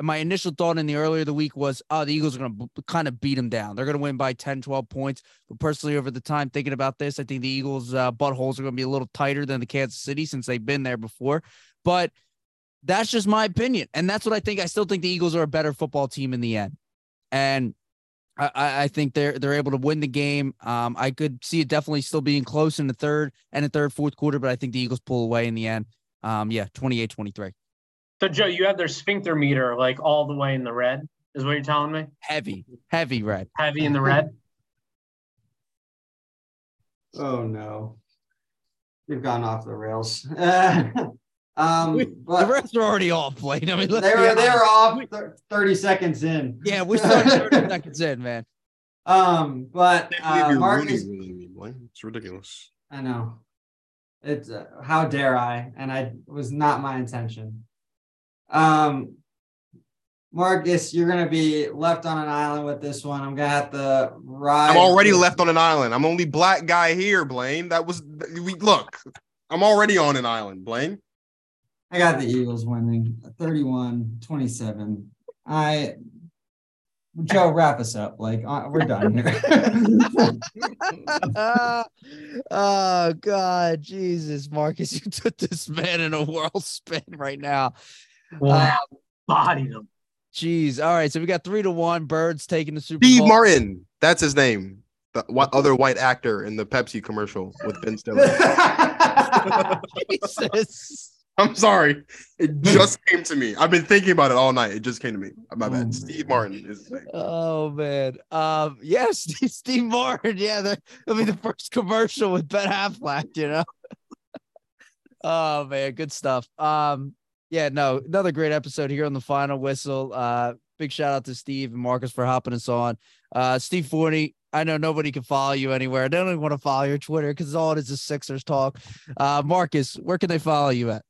my initial thought in the earlier of the week was, oh, the Eagles are going to b- kind of beat them down. They're going to win by 10, 12 points. But personally, over the time thinking about this, I think the Eagles' uh, buttholes are going to be a little tighter than the Kansas City since they've been there before. But that's just my opinion. And that's what I think. I still think the Eagles are a better football team in the end. And I, I think they're they're able to win the game. Um, I could see it definitely still being close in the third and the third, fourth quarter, but I think the Eagles pull away in the end. Um, yeah, 28 23. So Joe, you have their sphincter meter like all the way in the red, is what you're telling me? Heavy, heavy red. Heavy in the red. Oh no, we've gone off the rails. *laughs* um, the but rest are already off, Blaine. I mean, let's they be were they honest. were off thir- thirty seconds in. Yeah, we started 30 *laughs* seconds in, man. Um, but I can't uh, you're Marcus, ruining me, me, Blaine. It's ridiculous. I know. It's uh, how dare I? And I was not my intention. Um, Marcus, you're gonna be left on an island with this one. I'm gonna have to ride. I'm already with- left on an island. I'm only black guy here, Blaine. That was we look. I'm already on an island, Blaine. I got the Eagles winning 31 27. I, Joe, wrap us up. Like, uh, we're done here. *laughs* oh God, Jesus, Marcus, *laughs* you took this man in a whirl spin right now. Wow. Bodied them. Jeez. All right, so we got three to one. Birds taking the Super Steve Bowl. Martin. That's his name. The wh- other white actor in the Pepsi commercial with Ben Stiller. *laughs* Jesus. I'm sorry. It just came to me. I've been thinking about it all night. It just came to me. My Oh, bad. my Steve Martin is his name. Oh man. Um. Yeah, *laughs* Steve, Steve Martin. Yeah, that- that'll be the first commercial with Ben Affleck. You know. *laughs* oh man, good stuff. Um. Yeah. No, another great episode here on the final whistle. Uh. Big shout out to Steve and Marcus for hopping us on. Uh. Steve Forney. I know nobody can follow you anywhere. They don't even want to follow your Twitter because all it is is Sixers talk. Uh, Marcus, where can they follow you at?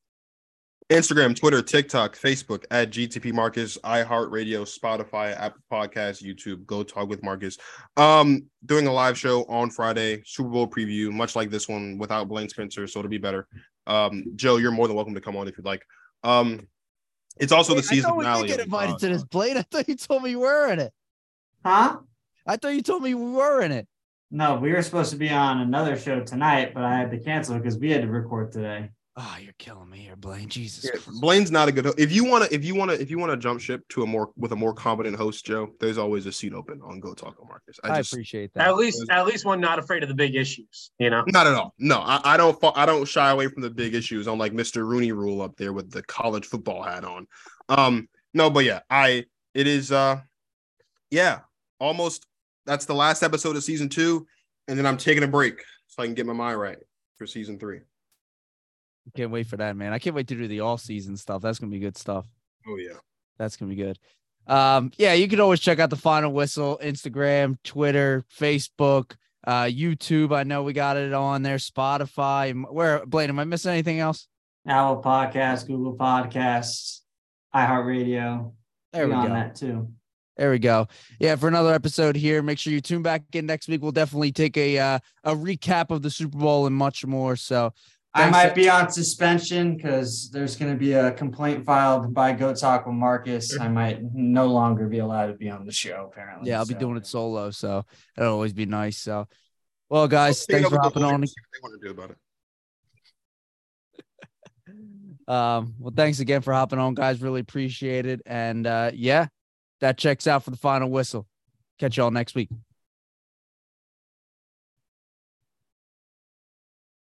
Instagram, Twitter, TikTok, Facebook at GTP Marcus, iHeartRadio, Spotify, Apple Podcasts, YouTube. Go talk with Marcus. Um, doing a live show on Friday, Super Bowl preview, much like this one without Blaine Spencer, so it'll be better. Um, Joe, you're more than welcome to come on if you'd like. Um, it's also the Wait, I season thought finale. did get invited uh, to this, Blade. *laughs* I thought you told me you were in it. huh? I thought you told me we were in it. No, we were supposed to be on another show tonight, but I had to cancel because we had to record today. Oh, you're killing me here, Blaine. Jesus. Yeah, Blaine's not a good. ho- If you want to, if you want to, if you want to jump ship to a more with a more competent host, Joe, there's always a seat open on Go Talk with Marcus. I I, just appreciate that. At least, at least one not afraid of the big issues. You know. not at all. No, I, I don't. fa- I don't shy away from the big issues. I'm like Mr. Rooney Rule up there with the college football hat on. Um, no, but yeah, I it is. Uh, yeah, almost. That's the last episode of season two, and then I'm taking a break so I can get my mind right for season three. Can't wait for that, man. I can't wait to do the all season stuff. That's gonna be good stuff. Oh yeah. That's gonna be good. Um, yeah, you can always check out the final whistle, Instagram, Twitter, Facebook, uh, YouTube. I know we got it on there, Spotify. Where Blaine, am I missing anything else? Apple Podcasts, Google Podcasts, iHeartRadio. There we on go. that too. There we go. Yeah, for another episode here. Make sure you tune back in next week. We'll definitely take a uh, a recap of the Super Bowl and much more. So I might be on suspension because there's going to be a complaint filed by Go Talk with Marcus. I might no longer be allowed to be on the show. Apparently, yeah, I'll be doing it solo. So it'll always be nice. So, well, guys, Take it thanks for hopping on. lawyers, see what they want to do about it. *laughs* Um, well, thanks again for hopping on, guys. Really appreciate it. And uh, yeah, that checks out for the final whistle. Catch y'all next week.